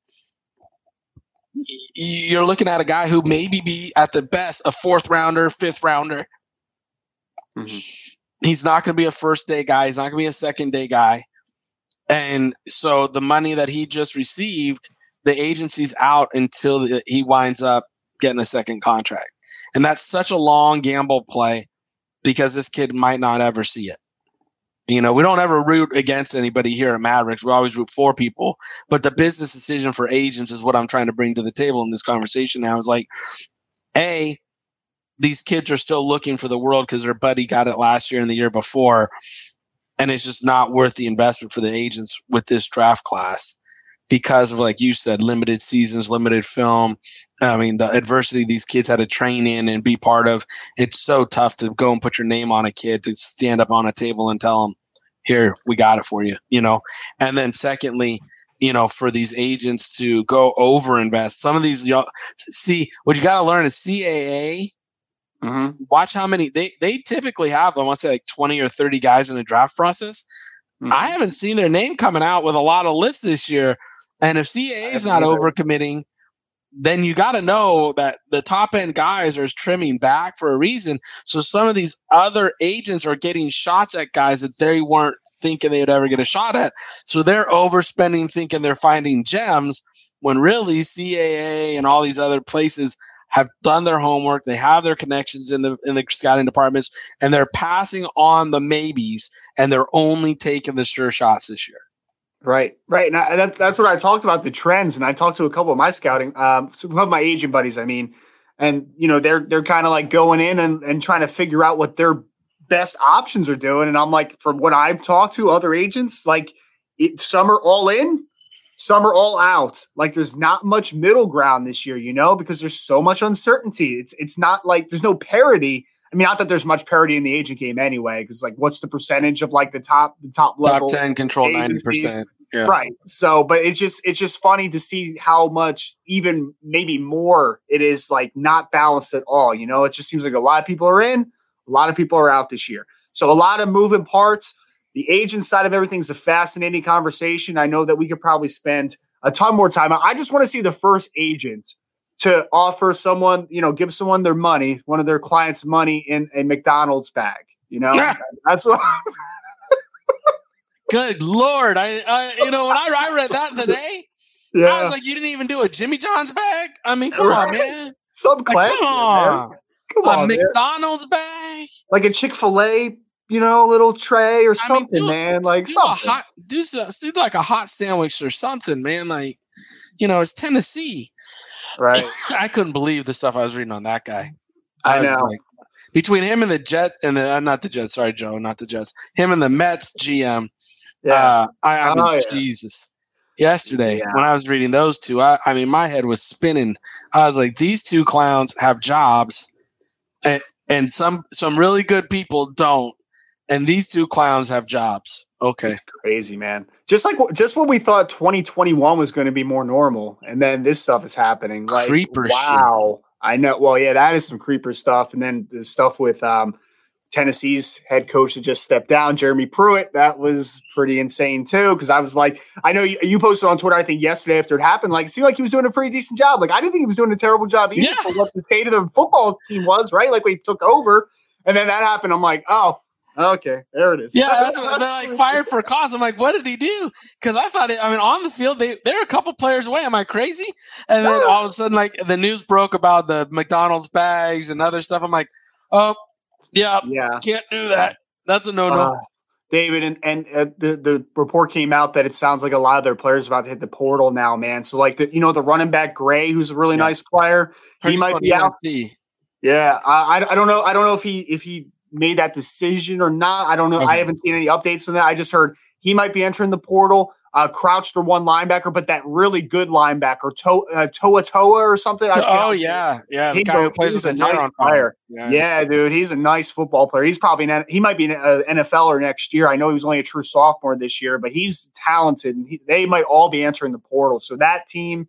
you're looking at a guy who maybe be at the best a fourth rounder fifth rounder. Mm-hmm. he's not going to be a first day guy. He's not going to be a second day guy. And so the money that he just received the agency's out until the, he winds up getting a second contract. And that's such a long gamble play because this kid might not ever see it. You know, we don't ever root against anybody here at Mavericks. We always root for people. But the business decision for agents is what I'm trying to bring to the table in this conversation now. Is like, A, these kids are still looking for the world because their buddy got it last year and the year before. And it's just not worth the investment for the agents with this draft class because of like you said limited seasons limited film i mean the adversity these kids had to train in and be part of it's so tough to go and put your name on a kid to stand up on a table and tell them here we got it for you you know and then secondly you know for these agents to go over invest some of these y'all see what you got to learn is caa mm-hmm. watch how many they they typically have i want to say like 20 or 30 guys in the draft process mm-hmm. i haven't seen their name coming out with a lot of lists this year and if CAA is not overcommitting, then you got to know that the top end guys are trimming back for a reason. So some of these other agents are getting shots at guys that they weren't thinking they would ever get a shot at. So they're overspending, thinking they're finding gems when really CAA and all these other places have done their homework. They have their connections in the in the scouting departments, and they're passing on the maybes, and they're only taking the sure shots this year. Right, right, and, that's that's what I talked about the trends, and I talked to a couple of my scouting, um, some of my agent buddies. I mean, and you know they're they're kind of like going in and, and trying to figure out what their best options are doing, and I'm like, from what I've talked to other agents, like it, some are all in, some are all out. Like there's not much middle ground this year, you know, because there's so much uncertainty. It's it's not like there's no parity I mean, not that there's much parity in the agent game anyway, because like, what's the percentage of like the top the top level top ten control ninety percent, yeah. right? So, but it's just it's just funny to see how much even maybe more it is like not balanced at all. You know, it just seems like a lot of people are in, a lot of people are out this year. So a lot of moving parts. The agent side of everything is a fascinating conversation. I know that we could probably spend a ton more time. I just want to see the first agent to offer someone, you know, give someone their money, one of their clients' money in a McDonald's bag. You know, yeah. that's what. Good lord! I, I, you know when I, I read that today, yeah. I was like, you didn't even do a Jimmy John's bag. I mean, come right. on, man. Some class. Like, come on, man. come on, a McDonald's bag, like a Chick Fil A you know, little tray or I something, mean, do, man. Like do something. Hot, do, do like a hot sandwich or something, man. Like, you know, it's Tennessee. Right. I couldn't believe the stuff I was reading on that guy. I, I know. Like, between him and the Jets and the uh, not the Jets, sorry, Joe, not the Jets. Him and the Mets GM. Yeah. Uh, I, I mean, oh, yeah. Jesus. Yesterday, yeah. when I was reading those two, I, I mean, my head was spinning. I was like, these two clowns have jobs, and, and some some really good people don't, and these two clowns have jobs. Okay, it's crazy, man. Just like just when we thought 2021 was going to be more normal, and then this stuff is happening. Like, creeper wow. Shit. I know. Well, yeah, that is some creeper stuff, and then the stuff with um, Tennessee's head coach that just stepped down, Jeremy Pruitt. That was pretty insane too. Because I was like, I know you, you, posted on Twitter, I think yesterday after it happened, like it seemed like he was doing a pretty decent job. Like I didn't think he was doing a terrible job either yeah. for what the state of the football team was, right? Like we took over, and then that happened. I'm like, oh, Okay, there it is. Yeah, that's what they're like fired for cause. I'm like, what did he do? Because I thought, it, I mean, on the field, they they're a couple players away. Am I crazy? And then all of a sudden, like the news broke about the McDonald's bags and other stuff. I'm like, oh, yeah, yeah, can't do that. That's a no no. Uh, David, and and uh, the the report came out that it sounds like a lot of their players about to hit the portal now, man. So like the you know the running back Gray, who's a really Yeah. nice player, he might be out. Yeah, I I- I don't know. I don't know if he if he made that decision or not. I don't know. I haven't seen any updates on that. I just heard he might be entering the portal. Uh, crouched or one linebacker, but that really good linebacker, to, uh, To'o To'o or something. Oh yeah, yeah. The He's guy a- he's a nice on player. Yeah. Yeah, dude, he's a nice football player. He's probably an, he might be an uh, NFLer next year. I know he was only a true sophomore this year, but he's talented. And he, they might all be entering the portal. So that team,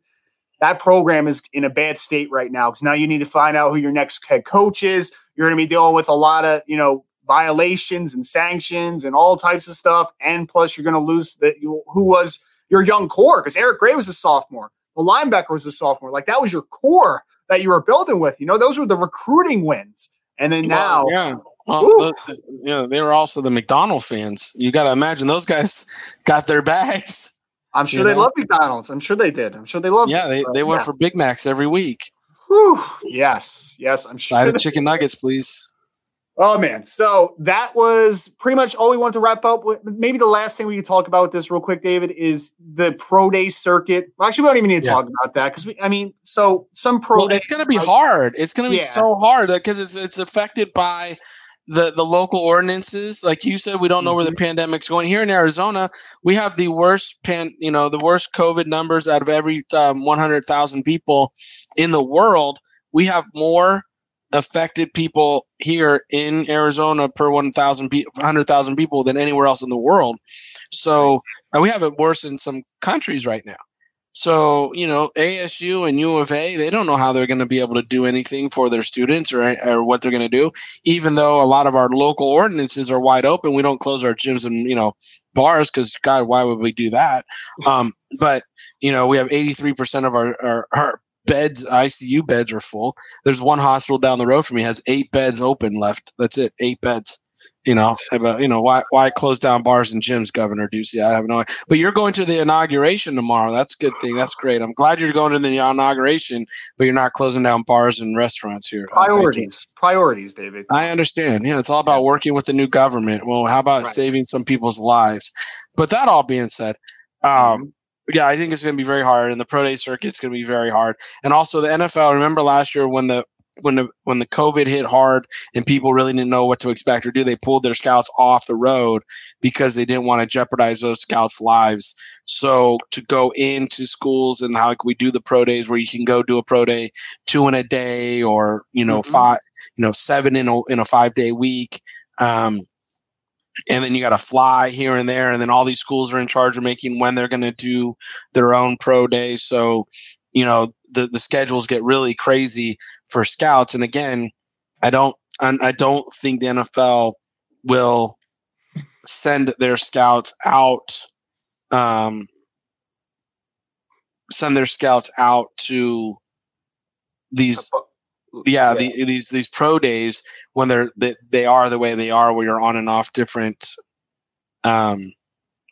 that program is in a bad state right now because now you need to find out who your next head coach is. You're going to be dealing with a lot of you know violations and sanctions and all types of stuff, and plus you're going to lose the who was your young core because Eric Gray was a sophomore, the linebacker was a sophomore. Like that was your core that you were building with. You know, those were the recruiting wins. And then now, yeah. Well, the, the- you know, they were also the McDonald fans. You got to imagine those guys got their bags. I'm sure you they know? love McDonald's. I'm sure they did. I'm sure they loved Yeah, they, they went yeah. for Big Macs every week. Whew. Yes, yes, I'm Side sure. of chicken nuggets, please. Oh man, so that was pretty much all we wanted to wrap up with. Maybe the last thing we could talk about with this real quick, David, is the pro day circuit. Well, actually, we don't even need to Yeah. talk about that because we, I mean, so some pro Well, day. it's going to be like- hard. It's going to be Yeah. so hard because it's it's affected by the the local ordinances. Like you said, we don't know where the pandemic's going. Here in Arizona, we have the worst pan, you know, the worst COVID numbers out of every um, 100,000 people in the world. We have more affected people here in Arizona per 1,000 pe- 100,000 people than anywhere else in the world. So and we have it worse in some countries right now. So, you know, ASU and U of A, they don't know how they're going to be able to do anything for their students or, or what they're going to do, even though a lot of our local ordinances are wide open. We don't close our gyms and, you know, bars because, God, why would we do that? Um, but, you know, we have 83% of our, our, our beds, ICU beds are full. There's one hospital down the road from me has eight beds open left. That's it, eight beds. You know, but you know why why close down bars and gyms, Governor Ducey? I have no idea. But you're going to the inauguration tomorrow. That's a good thing. That's great. I'm glad you're going to the inauguration, but you're not closing down bars and restaurants here. Priorities, priorities, David. I understand. Yeah, it's all about working with the new government. Well, how about Right. saving some people's lives? But that all being said, um, yeah, I think it's going to be very hard, and the pro day circuit's going to be very hard. And also the NFL. Remember last year when the when the when the COVID hit hard and people really didn't know what to expect or do, they pulled their scouts off the road because they didn't want to jeopardize those scouts' lives. So to go into schools and how we do the pro days, where you can go do a pro day two in a day, or you know Mhm. five, you know seven in a in a five day week. Um, and then you got to fly here and there, and then all these schools are in charge of making when they're going to do their own pro day. So, you know, the the schedules get really crazy for scouts. And again, I don't I, don't think the NFL will send their scouts out. Um, send their scouts out to these yeah, The, these these pro days when they're they, they are the way they are where you're on and off different um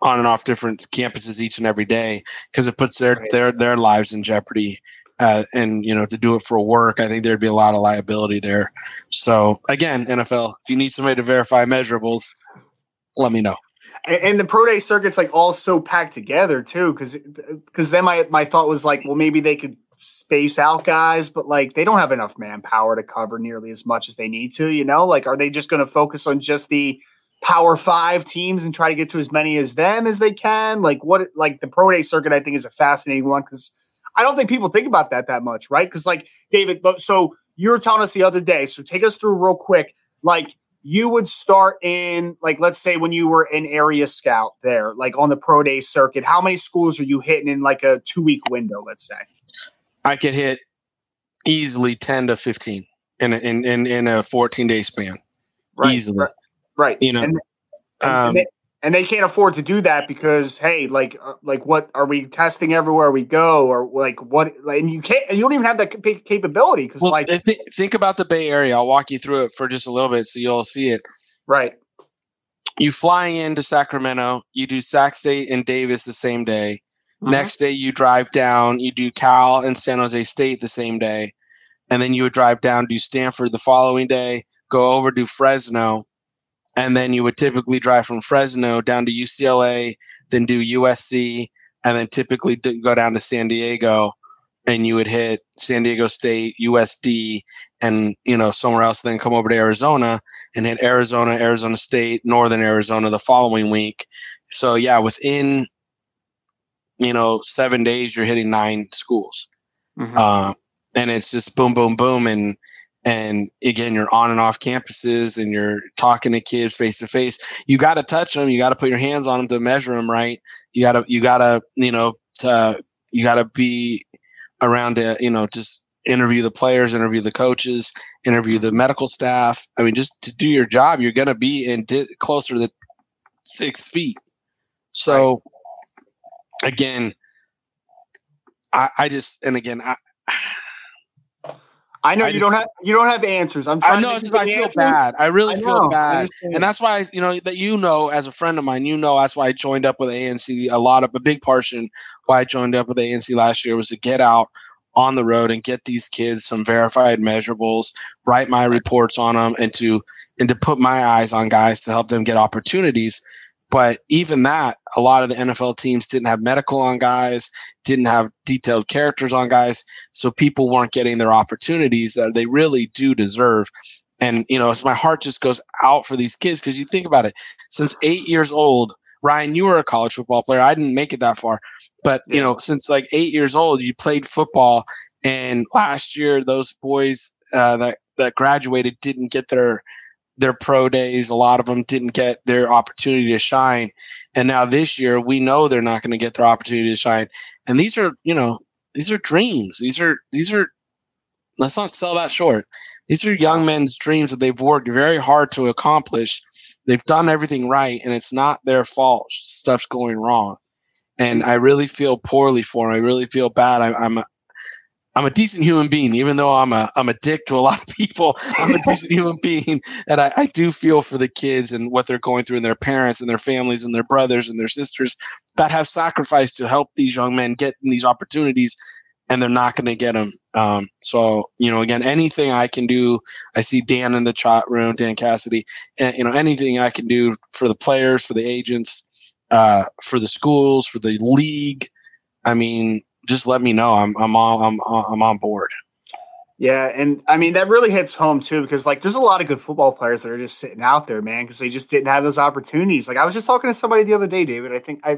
on and off different campuses each and every day because it puts their Right. their their lives in jeopardy uh, and you know to do it for work i think there'd be a lot of liability there. So again nfl if you need somebody to verify measurables let me know. And, and the pro day circuit's like all so packed together too because because then my my thought was like well maybe they could space out guys but like they don't have enough manpower to cover nearly as much as they need to you know? Like are they just going to focus on just the power five teams and try to get to as many as them as they can. Like what like the pro day circuit i think is a fascinating one because i don't think people think about that that much right? Because like david so you were telling us the other day so take us through real quick like you would start in like let's say when you were an area scout there like on the pro day circuit how many schools are you hitting in like a two week window let's say? I could hit easily 10 to 15 in a, in, in, in a 14 day span easily. right, right. You know, and, and, um, and they, and they can't afford to do that because hey like uh, like what are we testing everywhere we go or like what like, and you can't and you don't even have that capability because well like th- think about the bay area i'll walk you through it for just a little bit so you'll see it right you fly into Sacramento, you do Sac State and Davis the same day. Mhm. Next day, you drive down, you do Cal and San Jose State the same day. And then you would drive down, do Stanford the following day, go over to Fresno. And then you would typically drive from Fresno down to UCLA, then do USC, and then typically go down to San Diego. And you would hit San Diego State, USD, and you know somewhere else. Then come over to Arizona and hit Arizona, Arizona State, Northern Arizona the following week. So yeah, within you know seven days, you're hitting nine schools, Mhm. uh, and it's just boom, boom, boom, and and again, you're on and off campuses, and you're talking to kids face to face. You got to touch them. You got to put your hands on them to measure them, right? You got to you got to you know to, you got to be around to you know just interview the players, interview the coaches, interview the medical staff. I mean, just to do your job, you're going to be in di- closer to six feet. So, again, I, I just and again, I, I know I you just- don't have you don't have answers. I'm trying I know to just, I feel answers. bad. I really I feel bad. And that's why you know that you know as a friend of mine, you know that's why I joined up with ANC. A lot of a big portion why I joined up with ANC last year was to get out on the road and get these kids some verified measurables, write my reports on them, and to and to put my eyes on guys to help them get opportunities. But even that, a lot of the NFL teams didn't have medical on guys, didn't have detailed characters on guys, so people weren't getting their opportunities that they really do deserve. And you know, so my heart just goes out for these kids because you think about it. Since eight years old, Ryan, you were a college football player. I didn't make it that far, but you know, since like eight years old, you played football. And last year, those boys uh, that that graduated didn't get their their pro days. A lot of them didn't get their opportunity to shine. And now this year, we know they're not going to get their opportunity to shine. And these are, you know, these are dreams. These are these are. Let's not sell that short. These are young men's dreams that they've worked very hard to accomplish. They've done everything right, and it's not their fault. Stuff's going wrong, and I really feel poorly for them. I really feel bad. I, I'm I'm a decent human being, even though I'm a I'm a dick to a lot of people. I'm a decent human being, and I, I do feel for the kids and what they're going through, and their parents and their families and their brothers and their sisters that have sacrificed to help these young men get these opportunities, and they're not going to get them. Um, so you know, again, anything I can do, I see Dan in the chat room, Dan Cassidy, and you know, anything I can do for the players, for the agents, uh, for the schools, for the league. I mean, just let me know. I'm I'm on I'm I'm on board. Yeah, and I mean that really hits home too because like there's a lot of good football players that are just sitting out there, man, because they just didn't have those opportunities. Like I was just talking to somebody the other day, David. I think I, I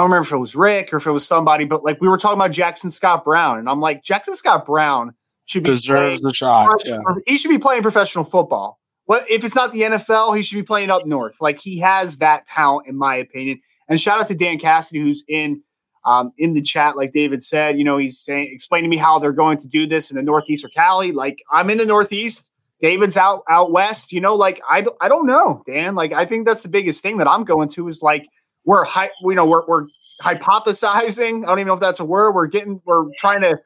don't remember if it was Rick or if it was somebody, but like we were talking about Jackson Scott Brown, and I'm like Jackson Scott Brown should be Deserves the shot. Yeah. he should be playing professional football. What if it's not the NFL? He should be playing up north. Like he has that talent, in my opinion. And shout out to Dan Cassidy, who's in um, in the chat. Like David said, you know, he's saying, explaining to me how they're going to do this in the Northeast or Cali. Like I'm in the Northeast. David's out out west. You know, like I I don't know, Dan. Like I think that's the biggest thing that I'm going to is like we're hy- you know we're we're hypothesizing. I don't even know if that's a word. We're getting we're trying to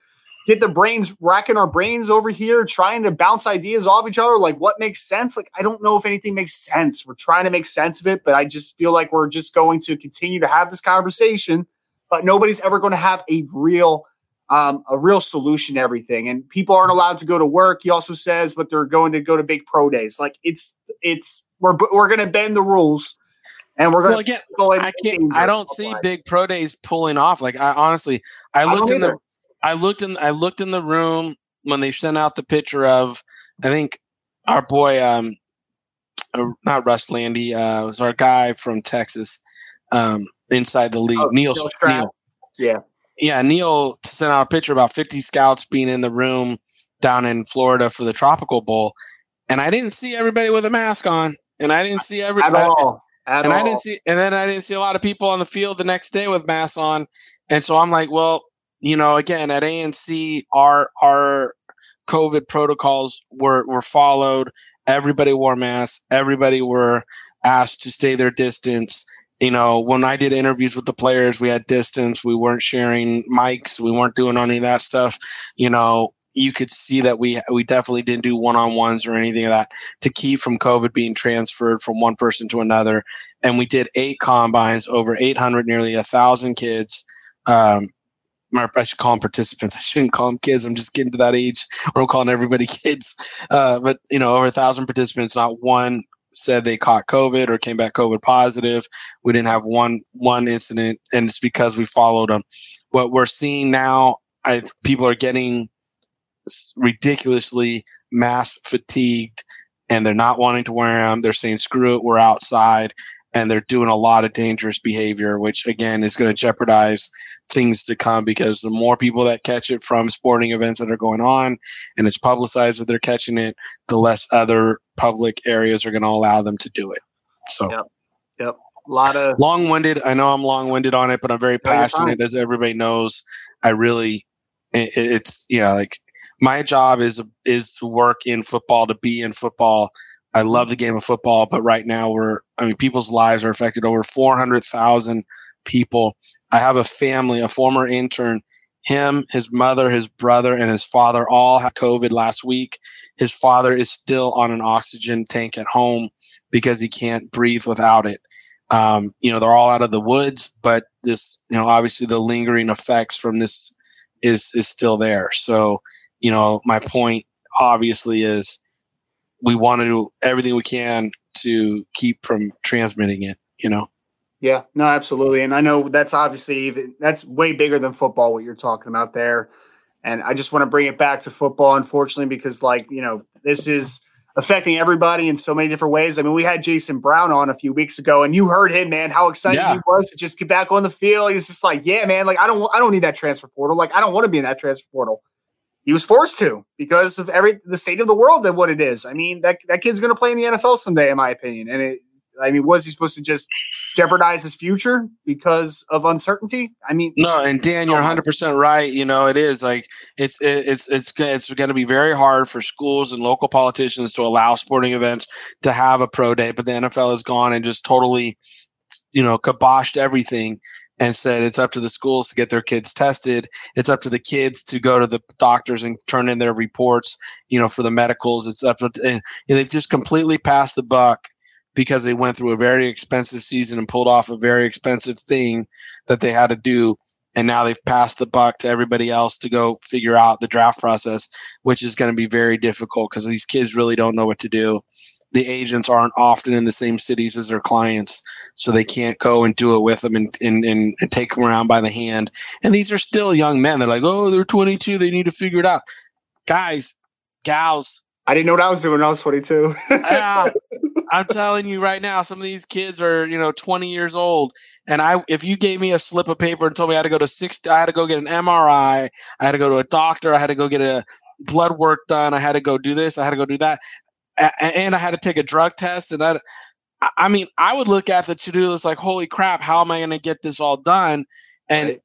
get the brains racking our brains over here, trying to bounce ideas off each other. Like what makes sense? Like I don't know if anything makes sense. We're trying to make sense of it, but I just feel like we're just going to continue to have this conversation, but nobody's ever going to have a real um, a real solution to everything. And people aren't allowed to go to work. He also says, but they're going to go to big pro days. Like it's it's we're we're going to bend the rules, and we're going Well, to again, go I can't. I don't see big pro days pulling off. Like I honestly, I looked in the. I looked in, I looked in the room when they sent out the picture of, I think our boy, um, uh, not Russ Lande, uh, was our guy from Texas, um, inside the league, Oh, Neil. Neil Yeah. yeah, Neil sent out a picture about 50 scouts being in the room down in Florida for the Tropical Bowl, and I didn't see everybody with a mask on, and I didn't see at all. At and all. I didn't see, and then I didn't see a lot of people on the field the next day with masks on, and so I'm like, well, you know, again at ANC, our our COVID protocols were were followed. Everybody wore masks. Everybody were asked to stay their distance. You know, when I did interviews with the players, we had distance. We weren't sharing mics. We weren't doing any of that stuff. You know, you could see that we we definitely didn't do one on ones or anything of that to keep from COVID being transferred from one person to another. And we did eight combines, over 800, nearly a thousand kids. Um, I should call them participants. I shouldn't call them kids. I'm just getting to that age where I'm calling everybody kids. Uh, but you know, over a thousand participants, not one said they caught COVID or came back COVID positive. We didn't have one one incident, and it's because we followed them. What we're seeing now, I people are getting ridiculously mass fatigued, and they're not wanting to wear them. They're saying, "Screw it, we're outside." And they're doing a lot of dangerous behavior, which again is going to jeopardize things to come because the more people that catch it from sporting events that are going on and it's publicized that they're catching it, the less other public areas are going to allow them to do it. So, yep, yep. A lot of long winded. I know I'm long winded on it, but I'm very passionate, as everybody knows. I really, it, it's you know, like my job is is to work in football, to be in football. I love the game of football, but right now we're, I mean, people's lives are affected. Over 400,000 people. I have a family, a former intern him, his mother, his brother, and his father all had COVID last week. His father is still on an oxygen tank at home because he can't breathe without it. Um, you know, they're all out of the woods, but this, you know, obviously the lingering effects from this is is still there. So, you know, my point obviously is we want to do everything we can to keep from transmitting it, you know. Yeah, no, absolutely. And I know that's obviously even that's way bigger than football what you're talking about there. And I just want to bring it back to football, unfortunately, because like, you know, this is affecting everybody in so many different ways. I mean, we had Jason Brown on a few weeks ago, and you heard him, man, how excited yeah. he was to just get back on the field. He's just like, yeah, man, like I don't I don't need that transfer portal. Like, I don't want to be in that transfer portal. He was forced to because of every the state of the world and what it is. I mean, that that kid's gonna play in the NFL someday, in my opinion. And it I mean, was he supposed to just jeopardize his future because of uncertainty? I mean, no. And Dan, you're 100 percent right. You know, it is like it's it's it's it's going to be very hard for schools and local politicians to allow sporting events to have a pro day, but the NFL has gone and just totally, you know, kiboshed everything and said it's up to the schools to get their kids tested. It's up to the kids to go to the doctors and turn in their reports, you know, for the medicals. It's up to, and they've just completely passed the buck because they went through a very expensive season and pulled off a very expensive thing that they had to do and now they've passed the buck to everybody else to go figure out the draft process which is going to be very difficult because these kids really don't know what to do the agents aren't often in the same cities as their clients so they can't go and do it with them and, and, and, and take them around by the hand. And these are still young men. They're like oh they're 22 they need to figure it out. Guys gals. I didn't know what I was doing when I was 22. yeah, I'm telling you right now, some of these kids are, you know, 20 years old. And I, if you gave me a slip of paper and told me I had to go to six, I had to go get an MRI, I had to go to a doctor, I had to go get a blood work done, I had to go do this, I had to go do that, and I had to take a drug test. And that, I mean, I would look at the to do list like, holy crap, how am I going to get this all done? And right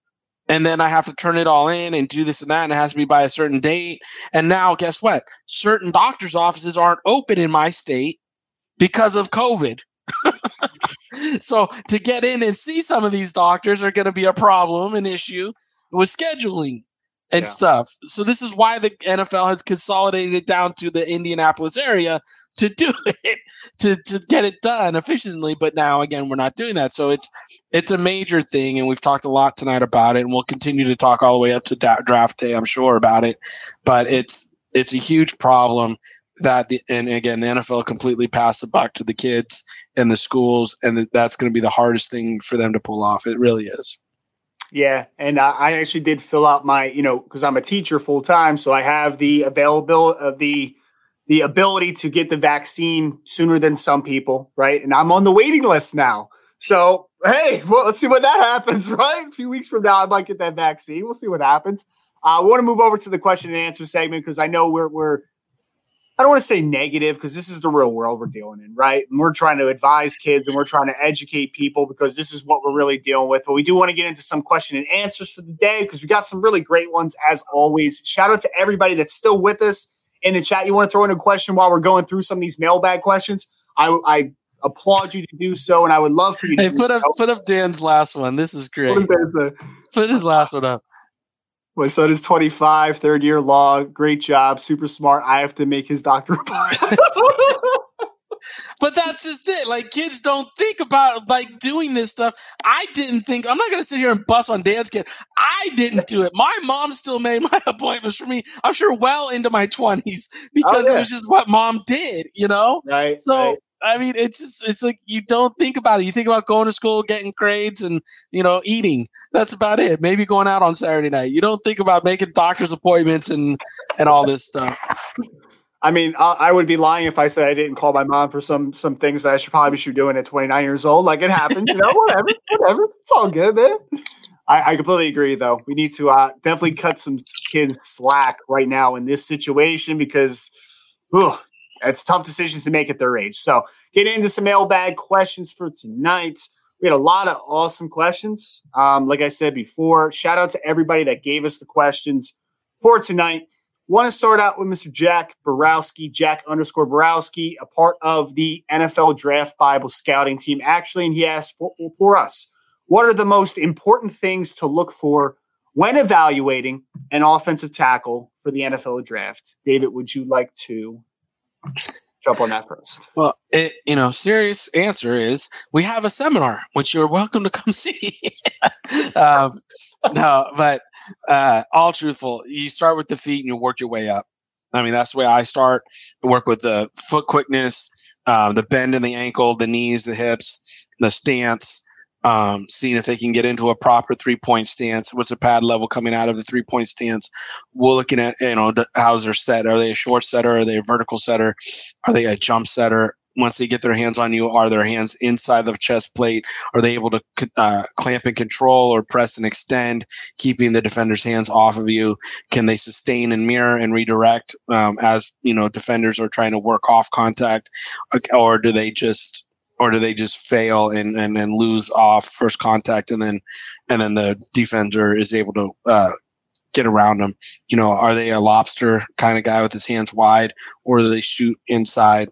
and then I have to turn it all in and do this and that, and it has to be by a certain date. And now, guess what? Certain doctors' offices aren't open in my state because of COVID. so to get in and see some of these doctors are going to be a problem, an issue with scheduling and yeah. stuff. So this is why the NFL has consolidated it down to the Indianapolis area to do it to to get it done efficiently. But now again, we're not doing that. So it's it's a major thing, and we've talked a lot tonight about it, and we'll continue to talk all the way up to da- draft day, I'm sure about it. But it's it's a huge problem that the, and again the NFL completely passed the buck to the kids and the schools, and that's going to be the hardest thing for them to pull off. It really is. Yeah, and I, I actually did fill out my, you know, because I'm a teacher full time, so I have the availability of the the ability to get the vaccine sooner than some people, right? And I'm on the waiting list now. So hey, well, let's see what that happens, right? A few weeks from now, I might get that vaccine. We'll see what happens. Uh, I want to move over to the question and answer segment because I know we're we're I don't want to say negative because this is the real world we're dealing in, right? And we're trying to advise kids and we're trying to educate people because this is what we're really dealing with. But we do want to get into some question and answers for the day because we got some really great ones as always. Shout out to everybody that's still with us in the chat. You want to throw in a question while we're going through some of these mailbag questions? I, I applaud you to do so, and I would love for you to hey, put up so. put up Dan's last one. This is great. Put his last one up. My son is 25, third year law. Great job, super smart. I have to make his doctor appointment. but that's just it. Like kids don't think about like doing this stuff. I didn't think I'm not gonna sit here and bust on Dan's kid. I didn't do it. My mom still made my appointments for me. I'm sure well into my 20s because oh, yeah. it was just what mom did, you know? Right. So right. I mean, it's just, it's like you don't think about it. You think about going to school, getting grades, and you know, eating. That's about it. Maybe going out on Saturday night. You don't think about making doctor's appointments and and all this stuff. I mean, I, I, would be lying if I said I didn't call my mom for some some things that I should probably be doing at 29 years old. Like it happens, you know, whatever, whatever. It's all good, man. I, I completely agree, though. We need to uh, definitely cut some kids slack right now in this situation because whew, it's tough decisions to make at their age. So, getting into some mailbag questions for tonight. We had a lot of awesome questions. Um, like I said before, shout out to everybody that gave us the questions for tonight. Want to start out with Mr. Jack Borowski, Jack underscore Borowski, a part of the NFL Draft Bible scouting team, actually. And he asked for, for us, what are the most important things to look for when evaluating an offensive tackle for the NFL draft? David, would you like to jump on that first? Well, it, you know, serious answer is we have a seminar, which you're welcome to come see. um, no, but uh, all truthful, you start with the feet and you work your way up. I mean, that's the way I start. Work with the foot quickness, uh, the bend in the ankle, the knees, the hips, the stance, um, seeing if they can get into a proper three point stance. What's the pad level coming out of the three point stance? We're looking at, you know, the, how's their set? Are they a short setter? Are they a vertical setter? Are they a jump setter? once they get their hands on you, are their hands inside the chest plate? Are they able to uh, clamp and control or press and extend, keeping the defender's hands off of you? Can they sustain and mirror and redirect um, as you know defenders are trying to work off contact, or do they just or do they just fail and, and, and lose off first contact and then and then the defender is able to uh, get around them? You know, are they a lobster kind of guy with his hands wide, or do they shoot inside?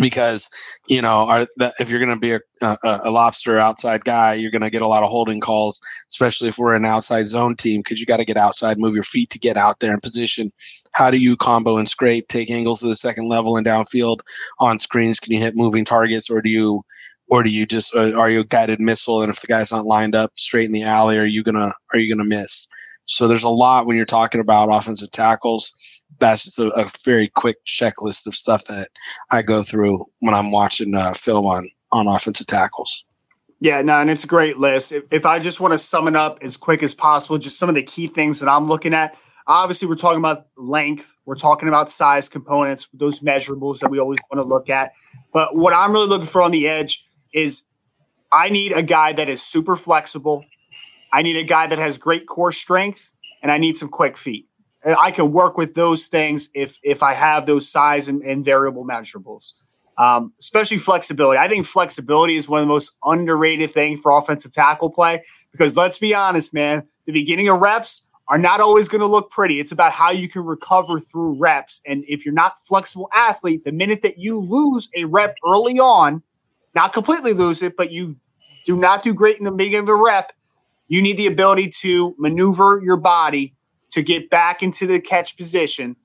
Because you know are, if you're going to be a, a, a, lobster outside guy you're going to get a lot of holding calls especially if we're an outside zone team because you got to get outside move your feet to get out there in position. How do you combo and scrape take angles to the second level and downfield on screens? Can you hit moving targets or do you or do you just uh, are you a guided missile and if the guy's not lined up straight in the alley are you gonna are you gonna miss? So there's a lot when you're talking about offensive tackles that's just a, a, very quick checklist of stuff that I go through when I'm watching uh, film on on offensive tackles. Yeah, no, and it's a great list. If, if I just want to sum it up as quick as possible, just some of the key things that I'm looking at. Obviously, we're talking about length. We're talking about size components, those measurables that we always want to look at. But what I'm really looking for on the edge is I need a guy that is super flexible. I need a guy that has great core strength, and I need some quick feet. I can work with those things if if I have those size and, and variable measurables. Um, especially flexibility. I think flexibility is one of the most underrated things for offensive tackle play because let's be honest, man, the beginning of reps are not always going to look pretty. It's about how you can recover through reps. And if you're not flexible athlete, the minute that you lose a rep early on, not completely lose it, but you do not do great in the beginning of the rep, you need the ability to maneuver your body to get back into the catch position,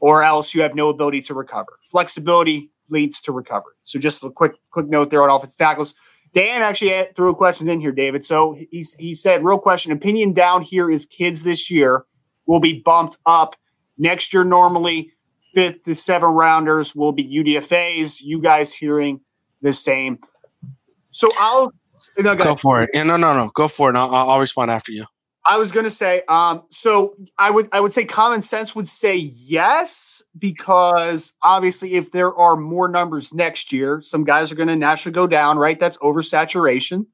or else you have no ability to recover. Flexibility leads to recovery. So just a quick quick note there on offensive tackles. Dan actually threw a question in here, David. So he, he said, real question, opinion down here is kids this year will be bumped up. Next year, normally fifth to seven rounders will be UDFAs. You guys hearing the same. So I'll no, go, go for it. Yeah, no, no, no. Go for it. I'll, I'll respond after you. I was going to say, um, so I would I would say common sense would say yes because obviously if there are more numbers next year, some guys are going to naturally go down, right? That's oversaturation.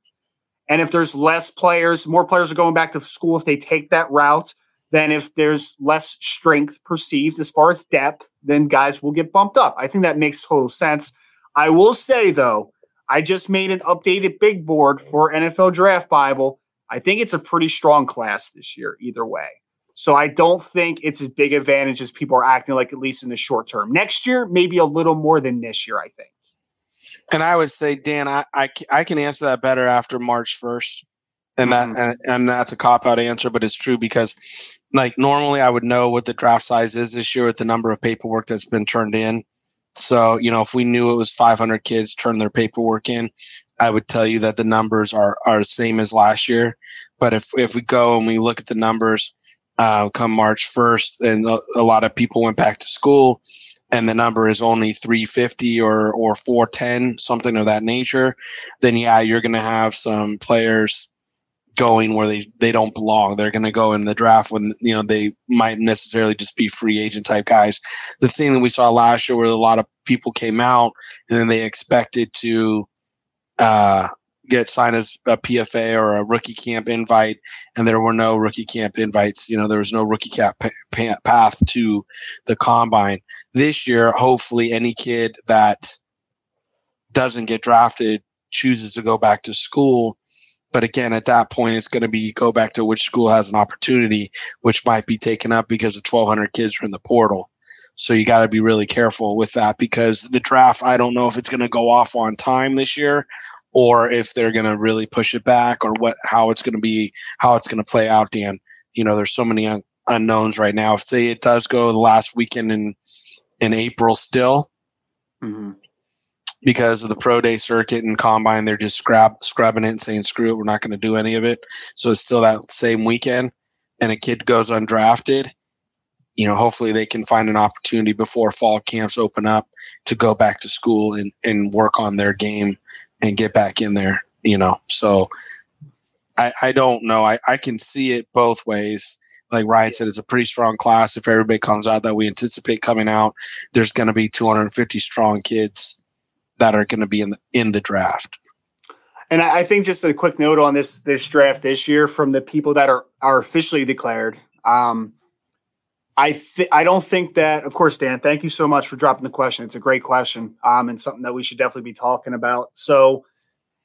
And if there's less players, more players are going back to school if they take that route. Then if there's less strength perceived as far as depth, then guys will get bumped up. I think that makes total sense. I will say though, I just made an updated big board for NFL Draft Bible I think it's a pretty strong class this year, either way. So I don't think it's as big advantage as people are acting like, at least in the short term. Next year, maybe a little more than this year, I think. And I would say, Dan, I, I, I can answer that better after March 1st. and that mm-hmm. and, and that's a cop out answer, but it's true because like normally I would know what the draft size is this year with the number of paperwork that's been turned in. So you know, if we knew it was 500 kids turn their paperwork in, I would tell you that the numbers are are the same as last year. But if if we go and we look at the numbers, uh, come March 1st, and a, a lot of people went back to school and the number is only 350 or or 410 something of that nature then yeah you're going to have some players going where they they don't belong they're going to go in the draft when you know they might necessarily just be free agent type guys the thing that we saw last year where a lot of people came out and then they expected to uh, get signed as a PFA or a rookie camp invite, and there were no rookie camp invites. You know, there was no rookie camp p- path to the combine. This year, hopefully, any kid that doesn't get drafted chooses to go back to school. But again, at that point, it's going to be go back to which school has an opportunity, which might be taken up because the 1,200 kids are in the portal. So you got to be really careful with that because the draft, I don't know if it's going to go off on time this year or if they're going to really push it back or what how it's going to be how it's going to play out dan you know there's so many un- unknowns right now if say it does go the last weekend in in april still mm-hmm. Because of the pro day circuit and combine they're just scrap scrubbing it and saying screw it we're not going to do any of it so it's still that same weekend and a kid goes undrafted you know hopefully they can find an opportunity before fall camps open up to go back to school and, and work on their game and get back in there, you know. So I, I don't know. I, I can see it both ways. Like Ryan said, it's a pretty strong class. If everybody comes out that we anticipate coming out, there's going to be 250 strong kids that are going to be in the, in the draft. And I think just a quick note on this this draft this year from the people that are are officially declared. Um, I th- I don't think that. Of course, Dan. Thank you so much for dropping the question. It's a great question, um, and something that we should definitely be talking about. So,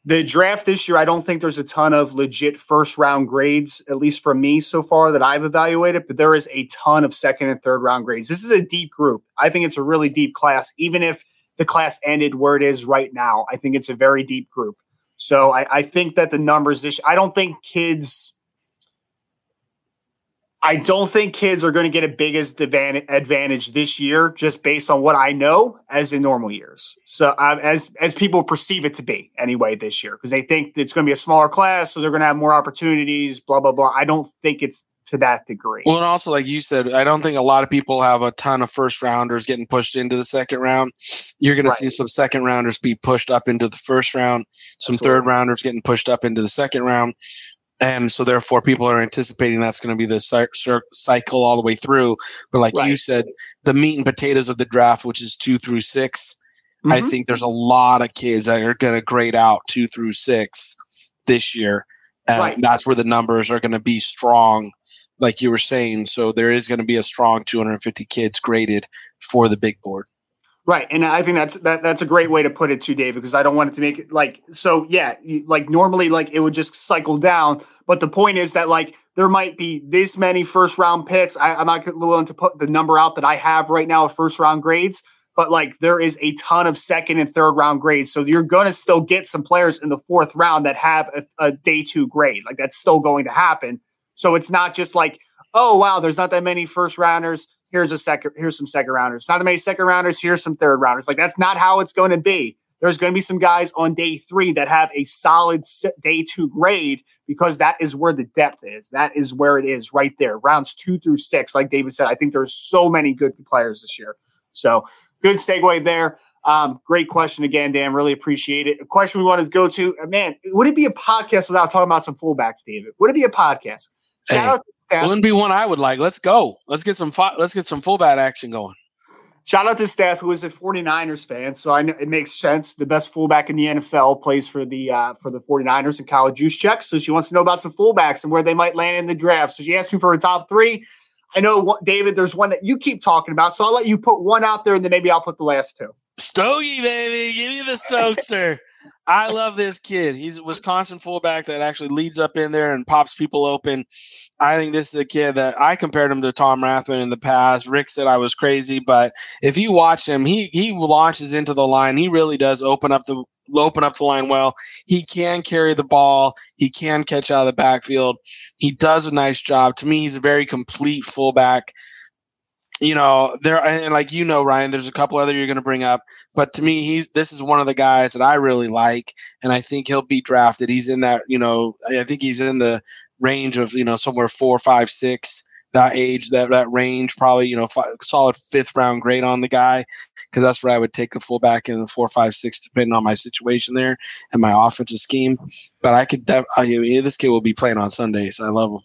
the draft this year, I don't think there's a ton of legit first round grades, at least for me so far that I've evaluated. But there is a ton of second and third round grades. This is a deep group. I think it's a really deep class, even if the class ended where it is right now. I think it's a very deep group. So I, I think that the numbers this. I don't think kids I don't think kids are going to get a biggest advantage this year, just based on what I know as in normal years. So uh, as as people perceive it to be anyway this year, because they think it's going to be a smaller class, so they're going to have more opportunities. Blah blah blah. I don't think it's to that degree. Well, and also like you said, I don't think a lot of people have a ton of first rounders getting pushed into the second round. You're going right. to see some second rounders be pushed up into the first round, some Absolutely. third rounders getting pushed up into the second round and so therefore people are anticipating that's going to be the cycle all the way through but like right. you said the meat and potatoes of the draft which is two through 6 mm-hmm. i think there's a lot of kids that are going to grade out two through six this year and right. that's where the numbers are going to be strong like you were saying so there is going to be a strong 250 kids graded for the big board Right, and I think that's that that's a great way to put it too, David. Because I don't want it to make it like so. Yeah, like normally, like it would just cycle down, but the point is that like there might be this many first round picks. I, am not willing to put the number out that I have right now of first round grades, but like there is a ton of second and third round grades. So you're to still get some players in the fourth round that have a, a day two grade. Like that's still going to happen. So it's not just like, oh wow, there's not that many first rounders here's a second, here's some second rounders. Not that many second rounders, here's some third rounders. Like that's not how it's going to be. There's going to be some guys on day three that have a solid day two grade because that is where the depth is. That is where it is right there. Rounds two through six, like David said, I think there's so many good players this year. So good segue there. Um, great question again, Dan. Really appreciate it. A question we wanted to go to, man, would it be a podcast without talking about some fullbacks, David? Would it be a podcast? Shout hey. out it wouldn't be one I would like. Let's go. Let's get some let's get some full fullback action going. Shout out to Steph, who is a 49ers fan. So I know it makes sense. The best fullback in the NFL plays for the uh, for the 49ers in Kyle Juszczyk. So she wants to know about some fullbacks and where they might land in the draft. So she asked me for a top three. I know, David, there's one that you keep talking about. So I'll let you put one out there and then maybe I'll put the last two. Stogie, baby. Give me the Stokester. I love this kid. He's a Wisconsin fullback that actually leads up in there and pops people open. I think this is a kid that I compared him to Tom Rathman in the past. Rick said I was crazy, but if you watch him, he he launches into the line. He really does open up the open up the line well. He can carry the ball. He can catch out of the backfield. He does a nice job. To me, he's a very complete fullback. You know, there and like you know, Ryan, there's a couple other you're going to bring up, but to me, he's this is one of the guys that I really like, and I think he'll be drafted. He's in that, you know, I think he's in the range of you know somewhere four, five, six that age, that that range, probably you know five, solid fifth round grade on the guy, because that's where I would take a fullback in the four, five, six, depending on my situation there and my offensive scheme. But I could, def- I, this kid will be playing on Sundays. I love him.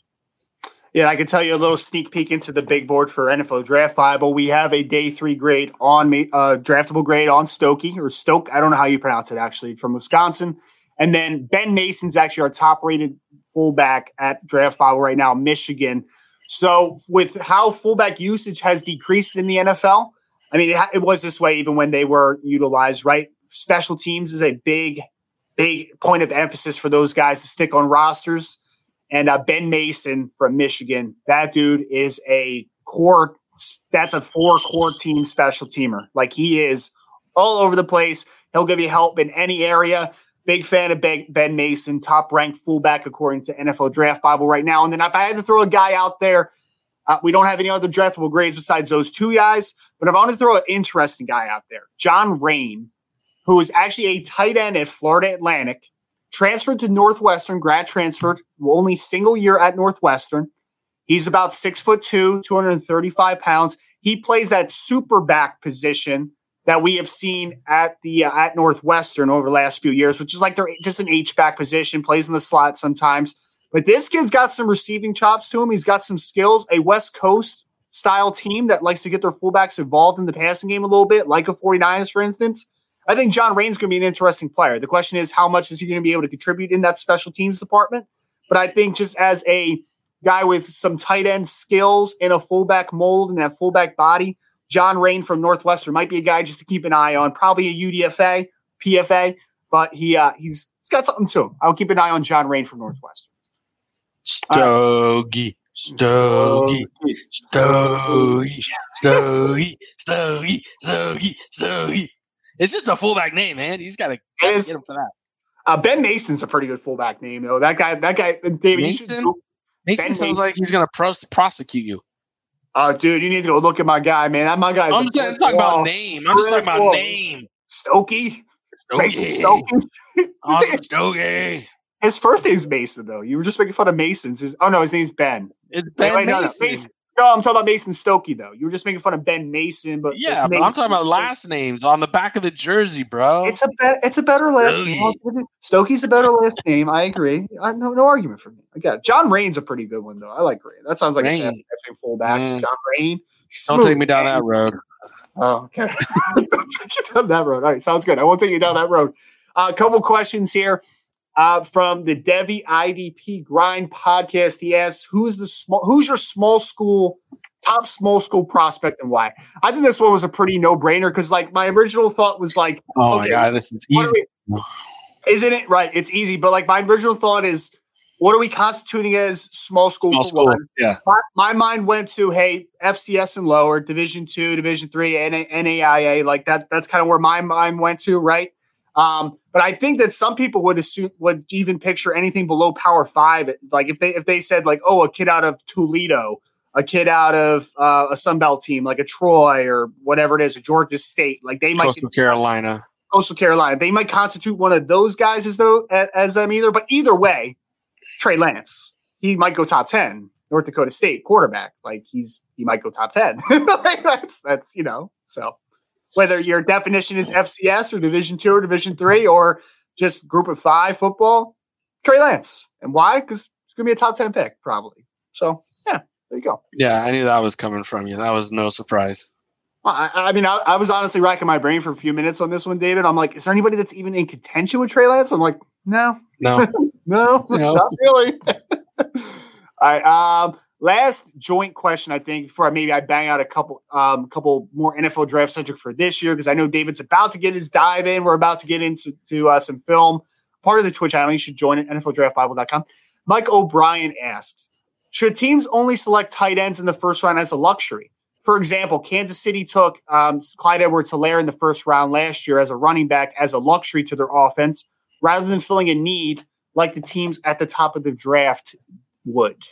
Yeah, I can tell you a little sneak peek into the big board for NFL Draft Bible. We have a day three grade on me, uh, draftable grade on Stokke or Stoke. I don't know how you pronounce it actually from Wisconsin. And then Ben Mason's actually our top rated fullback at Draft Bible right now, Michigan. So with how fullback usage has decreased in the NFL, I mean, it, it, was this way even when they were utilized, right? Special teams is a big, big point of emphasis for those guys to stick on rosters. And uh, Ben Mason from Michigan, that dude is a core. That's a four core team special teamer. Like he is all over the place. He'll give you help in any area. Big fan of Ben Mason, top ranked fullback according to NFL Draft Bible right now. And then if I had to throw a guy out there, uh, we don't have any other draftable grades besides those two guys. But if I want to throw an interesting guy out there, John Raine, who is actually a tight end at Florida Atlantic, transferred to Northwestern, grad transferred, only single year at Northwestern. He's about six foot two, 235 pounds. He plays that super back position that we have seen at the uh, at Northwestern over the last few years, which is like they're just an H back position, plays in the slot sometimes. But this kid's got some receiving chops to him. He's got some skills. A West Coast style team that likes to get their fullbacks involved in the passing game a little bit, like a 49ers, for instance. I think John Raine's going to be an interesting player. The question is, how much is he going to be able to contribute in that special teams department? But I think just as a guy with some tight end skills in a fullback mold and that fullback body, John Raine from Northwestern might be a guy just to keep an eye on. Probably a UDFA, PFA, but he uh, he's he's got something to him. I'll keep an eye on John Raine from Northwestern. Stogie, Stogie, Stogie, Stogie, Stogie, Stogie, Stogie. It's just a fullback name, man. He's got to get him for that. Uh, ben Mason's a pretty good fullback name, though. That guy, that guy, David. Mason, Mason sounds Mason. like he's going to pros- prosecute you. Oh, dude, you need to go look at my guy, man. That my guy. I'm just talking about name. I'm just talking about name. Stokke. Stokke. Stokke. awesome Stokke. His first name's Mason, though. You were just making fun of Mason's. His, oh no, his name's Ben. It's Ben wait, wait, Mason. No, Mason. No, I'm talking about Mason Stokke though. You were just making fun of Ben Mason, but yeah, but I'm talking about last names on the back of the jersey, bro. It's a be- it's a better last name. Stokke's a better last name. I agree. I, no no argument for me. I got John Raine's a pretty good one though. I like Raine. That sounds like Raine. a fullback. Mm. John Raine. Don't take me down that road. Oh, okay. Don't take you down that road. All right, sounds good. I won't take you down that road. A uh, couple questions here uh, from the Devi IDP Grind podcast. He asks, "Who's the small? Who's your small school top small school prospect and why?" I think this one was a pretty no brainer because, like, my original thought was like, "Oh okay, my god, this is easy." We, isn't it right? It's easy, but like my original thought is, what are we constituting as small school? Small school, yeah. My, my, mind went to hey, FCS and lower, Division two, Division three, NAIA, like that. That's kind of where my mind went to, right? Um, but I think that some people would assume would even picture anything below Power Five. Like if they if they said like, oh, a kid out of Toledo, a kid out of uh, a Sun Belt team like a Troy or whatever it is, a Georgia State, like they might Coastal Carolina, Coastal Carolina, they might constitute one of those guys as though as them either. But either way, Trey Lance, he might go top ten. North Dakota State quarterback, like he's he might go top ten. like that's that's you know so whether your definition is FCS or Division two or Division three or just Group of Five football, Trey Lance. And why? Because it's going to be a top ten pick probably. So yeah, there you go. Yeah, I knew that was coming from you. That was no surprise. I, I mean, I, I, was honestly racking my brain for a few minutes on this one, David. I'm like, is there anybody that's even in contention with Trey Lance? I'm like, no, no, no, no, not really. All right. Um, Last joint question, I think, before I maybe I bang out a couple, um, couple more NFL draft centric for this year, because I know David's about to get his dive in. We're about to get into to, uh, some film. Part of the Twitch channel, you should join it, NFLDraftBible.com. Mike O'Brien asked, should teams only select tight ends in the first round as a luxury? for example, Kansas City took um, Clyde Edwards Helaire in the first round last year as a running back as a luxury to their offense rather than filling a need like the teams at the top of the draft would.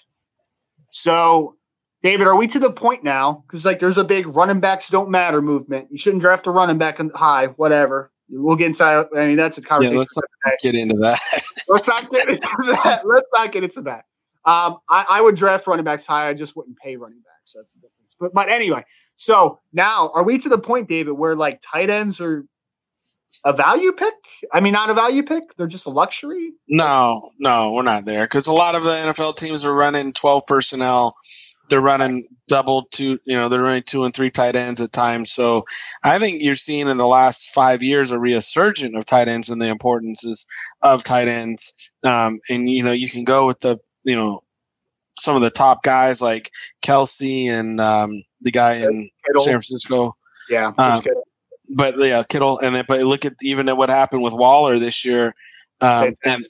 So, David, are we to the point now? Because like there's a big running backs don't matter movement. You shouldn't draft a running back high, whatever. We'll get into. I mean, that's a conversation. Yeah, let's not get into that. let's not get into that. Let's not get into that. Um, I, I, would draft running backs high. I just wouldn't pay running backs. That's the difference. But but anyway, so now are we to the point, David, where like tight ends are a value pick? I mean, not a value pick. They're just a luxury. No, no, we're not there because a lot of the NFL teams are running twelve personnel they're running double two, you know, they're running two and three tight ends at times. So I think you're seeing in the last five years a resurgence of tight ends and the importances of tight ends. Um, and you know, you can go with the, you know, some of the top guys like Kelce and um, the guy in Kittle. San Francisco. Yeah, um, but yeah, Kittle, and then but look at even at what happened with Waller this year. Um, and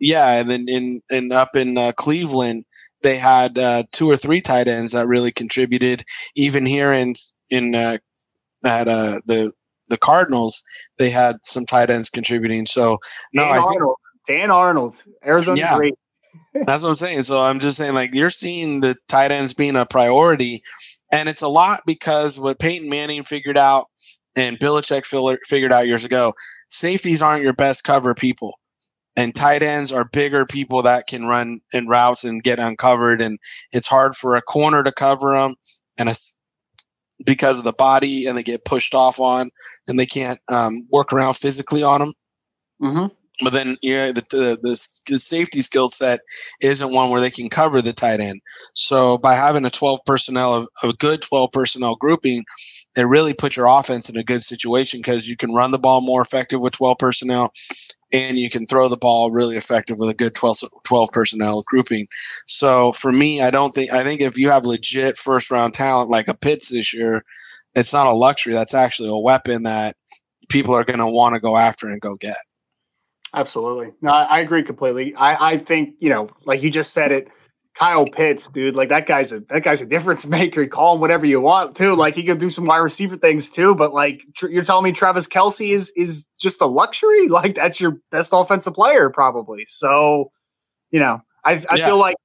yeah, and then in and up in uh, Cleveland, they had uh, two or three tight ends that really contributed. Even here in in uh, at uh, the the Cardinals, they had some tight ends contributing. So no, Dan I Arnold, think, Dan Arnold, Arizona yeah, great. that's what I'm saying. So I'm just saying, like you're seeing the tight ends being a priority, and it's a lot because what Peyton Manning figured out and Belichick figured out years ago, safeties aren't your best cover people. And tight ends are bigger people that can run in routes and get uncovered. And it's hard for a corner to cover them and a, because of the body and they get pushed off on and they can't um, work around physically on them mm-hmm. But then yeah the, the, the, the safety skill set isn't one where they can cover the tight end so by having a 12 personnel of a good 12 personnel grouping it really put your offense in a good situation because you can run the ball more effective with 12 personnel and you can throw the ball really effective with a good 12, 12 personnel grouping. So for me, I don't think I think if you have legit first round talent like a Pitts this year, it's not a luxury. That's actually a weapon that people are going to want to go after and go get. Absolutely. No, I, I agree completely. I, I think, you know, like you just said it, Kyle Pitts, dude, like that guy's a that guy's a difference maker. Call him whatever you want too. Like he can do some wide receiver things too. But like tr- you're telling me Travis Kelce is is just a luxury? Like that's your best offensive player probably. So, you know, I I yeah. feel like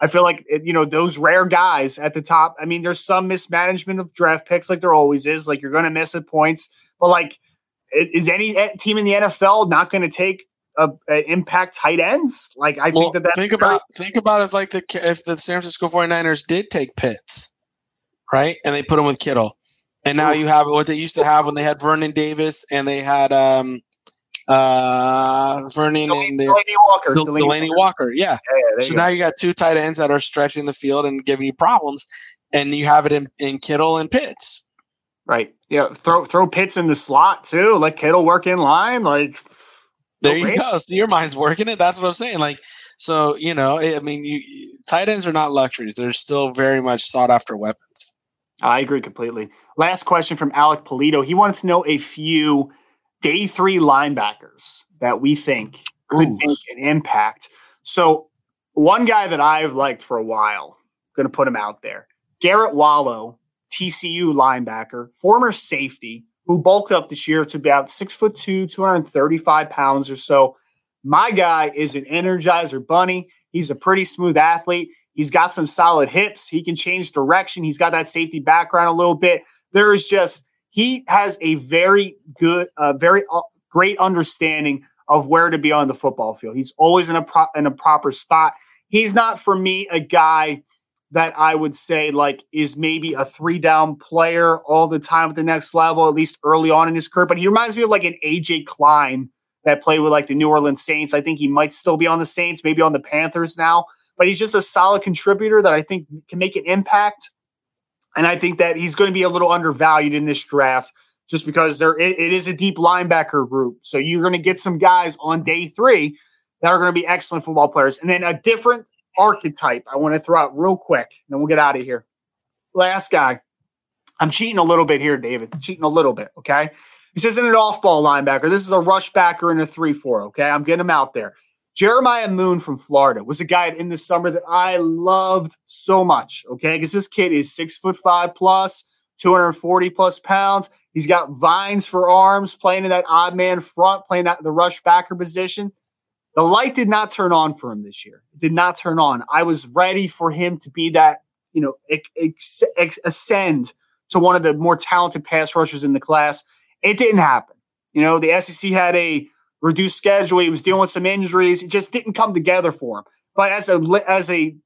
I feel like you know those rare guys at the top. I mean, there's some mismanagement of draft picks, like there always is. Like you're going to miss at points, but like, is any eh, team in the NFL not going to take uh, impact tight ends. Like I well, think that that's think about think about if like the if the San Francisco 49ers did take Pitts, right, and they put him with Kittle, and now you have what they used to have when they had Vernon Davis and they had um uh Vernon Delanie, and the, Delanie Walker, Del- Delanie, Delanie Walker. Walker. Yeah. yeah, yeah so now you got two tight ends that are stretching the field and giving you problems, and you have it in, in Kittle and Pitts. Right. Yeah. Throw throw Pitts in the slot too. Let Kittle work in line. Like there oh, you go. So your mind's working it. That's what I'm saying. Like, so you know, I mean, you, tight ends are not luxuries. They're still very much sought after weapons. I agree completely. Last question from Alec Polito. He wants to know a few day three linebackers that we think could Ooh. make an impact. So one guy that I've liked for a while, going to put him out there. Garrett Wallow, TCU linebacker, former safety, who bulked up this year to about six foot two, 235 pounds or so. My guy is an energizer bunny. He's a pretty smooth athlete. He's got some solid hips. He can change direction. He's got that safety background a little bit. There is just, he has a very good, uh, very uh, great understanding of where to be on the football field. He's always in a pro- in a proper spot. He's not for me a guy that I would say like is maybe a three down player all the time at the next level, at least early on in his career. But he reminds me of like an AJ Klein that played with like the New Orleans Saints. I think he might still be on the Saints, maybe on the Panthers now, but he's just a solid contributor that I think can make an impact. And I think that he's going to be a little undervalued in this draft just because there it, it is a deep linebacker group. So you're going to get some guys on day three that are going to be excellent football players. And then a different archetype I want to throw out real quick, and then we'll get out of here. Last guy. I'm cheating a little bit here, David. cheating a little bit, okay? This isn't an off ball linebacker. This is a rush backer in a 3 4, okay? I'm getting him out there. Jeremiah Moon from Florida was a guy in the summer that I loved so much, okay? Because this kid is six foot five plus, 240 plus pounds. He's got vines for arms, playing in that odd man front, playing at the rush backer position. The light did not turn on for him this year. It did not turn on. I was ready for him to be that, you know, ex- ex- ascend to one of the more talented pass rushers in the class. It didn't happen. You know, the SEC had a reduced schedule. He was dealing with some injuries. It just didn't come together for him. But as a as a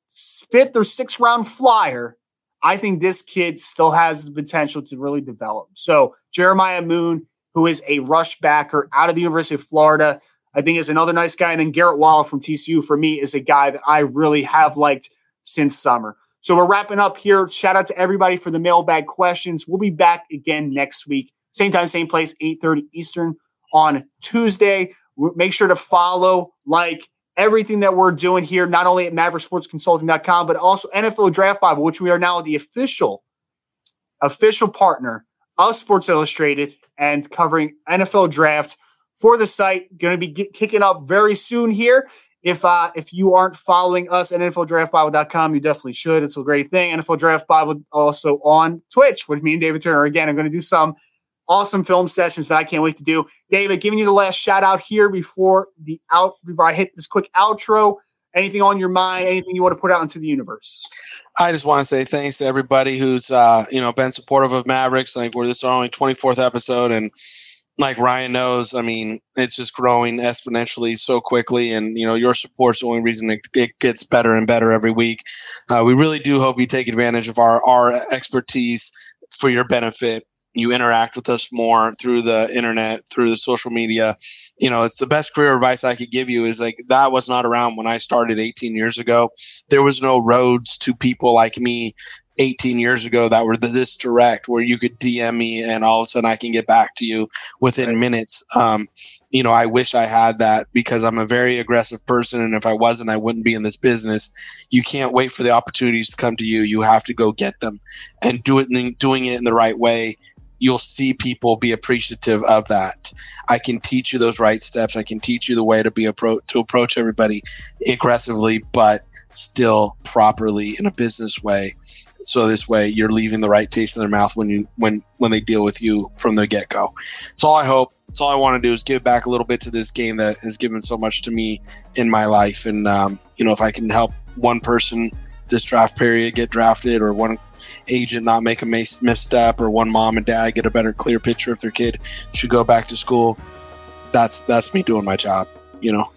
fifth or sixth round flyer, I think this kid still has the potential to really develop. So Jeremiah Moon, who is a rush backer out of the University of Florida, I think is another nice guy. And then Garrett Wallow from TCU for me is a guy that I really have liked since summer. So we're wrapping up here. Shout out to everybody for the mailbag questions. We'll be back again next week. Same time, same place, 8:30 Eastern on Tuesday. Make sure to follow, like, everything that we're doing here, not only at mavericksportsconsulting.com, but also NFL Draft Bible, which we are now the official, official partner of Sports Illustrated and covering NFL drafts for the site. Going to be get, kicking up very soon here. If uh, if you aren't following us at NFLDraftBible.com, you definitely should. It's a great thing. NFL Draft Bible also on Twitch with me and David Turner. Again, I'm going to do some awesome film sessions that I can't wait to do. David, giving you the last shout out here before the out before I hit this quick outro. Anything on your mind? Anything you want to put out into the universe? I just want to say thanks to everybody who's uh, you know been supportive of Mavericks. Like we're this is our only 24th episode, and like Ryan knows, I mean, it's just growing exponentially so quickly, and you know your support's the only reason it, it gets better and better every week. Uh, we really do hope you take advantage of our our expertise for your benefit. You interact with us more through the internet through the social media. You know it's the best career advice i could give you is like that was not around when i started 18 years ago. There was no roads to people like me 18 years ago that were this direct where you could DM me and all of a sudden I can get back to you within right. minutes. Um, you know, I wish I had that because I'm a very aggressive person. And if I wasn't, I wouldn't be in this business. You can't wait for the opportunities to come to you. You have to go get them and do it, in, doing it in the right way you'll see people be appreciative of that. I can teach you those right steps. I can teach you the way to be appro- to approach everybody aggressively, but still properly in a business way. So this way, you're leaving the right taste in their mouth when you when when they deal with you from the get go. That's all I hope. That's all I want to do is give back a little bit to this game that has given so much to me in my life. And um, you know, if I can help one person this draft period get drafted, or one agent not make a misstep or one mom and dad get a better clear picture if their kid should go back to school that's that's me doing my job you know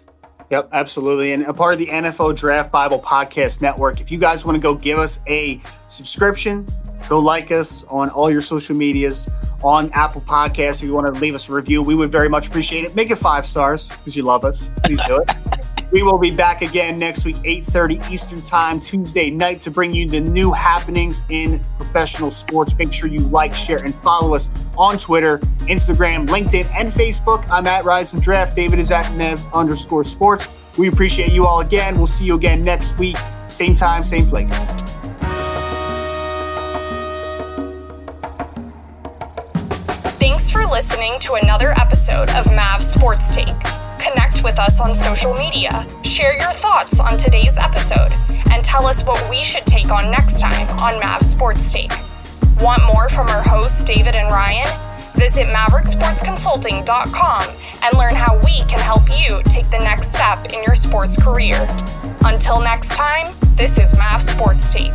Yep, absolutely. And a part of the NFL Draft Bible Podcast Network. If you guys want to go give us a subscription, go like us on all your social medias, on Apple Podcasts. If you want to leave us a review, we would very much appreciate it. Make it five stars because you love us. Please do it. We will be back again next week, 8:30 Eastern Time, Tuesday night, to bring you the new happenings in professional sports. Make sure you like, share, and follow us on Twitter, Instagram, LinkedIn, and Facebook. I'm at Rise and Draft. David is at Nev underscore sports. We appreciate you all again. We'll see you again next week, same time, same place. Thanks for listening to another episode of Mav Sports Take. Connect with us on social media, share your thoughts on today's episode, and tell us what we should take on next time on Mav Sports Take. Want more from our hosts, David and Ryan? Visit MaverickSportsConsulting.com and learn how we can help you take the next step in your sports career. Until next time, this is Mav Sports Take.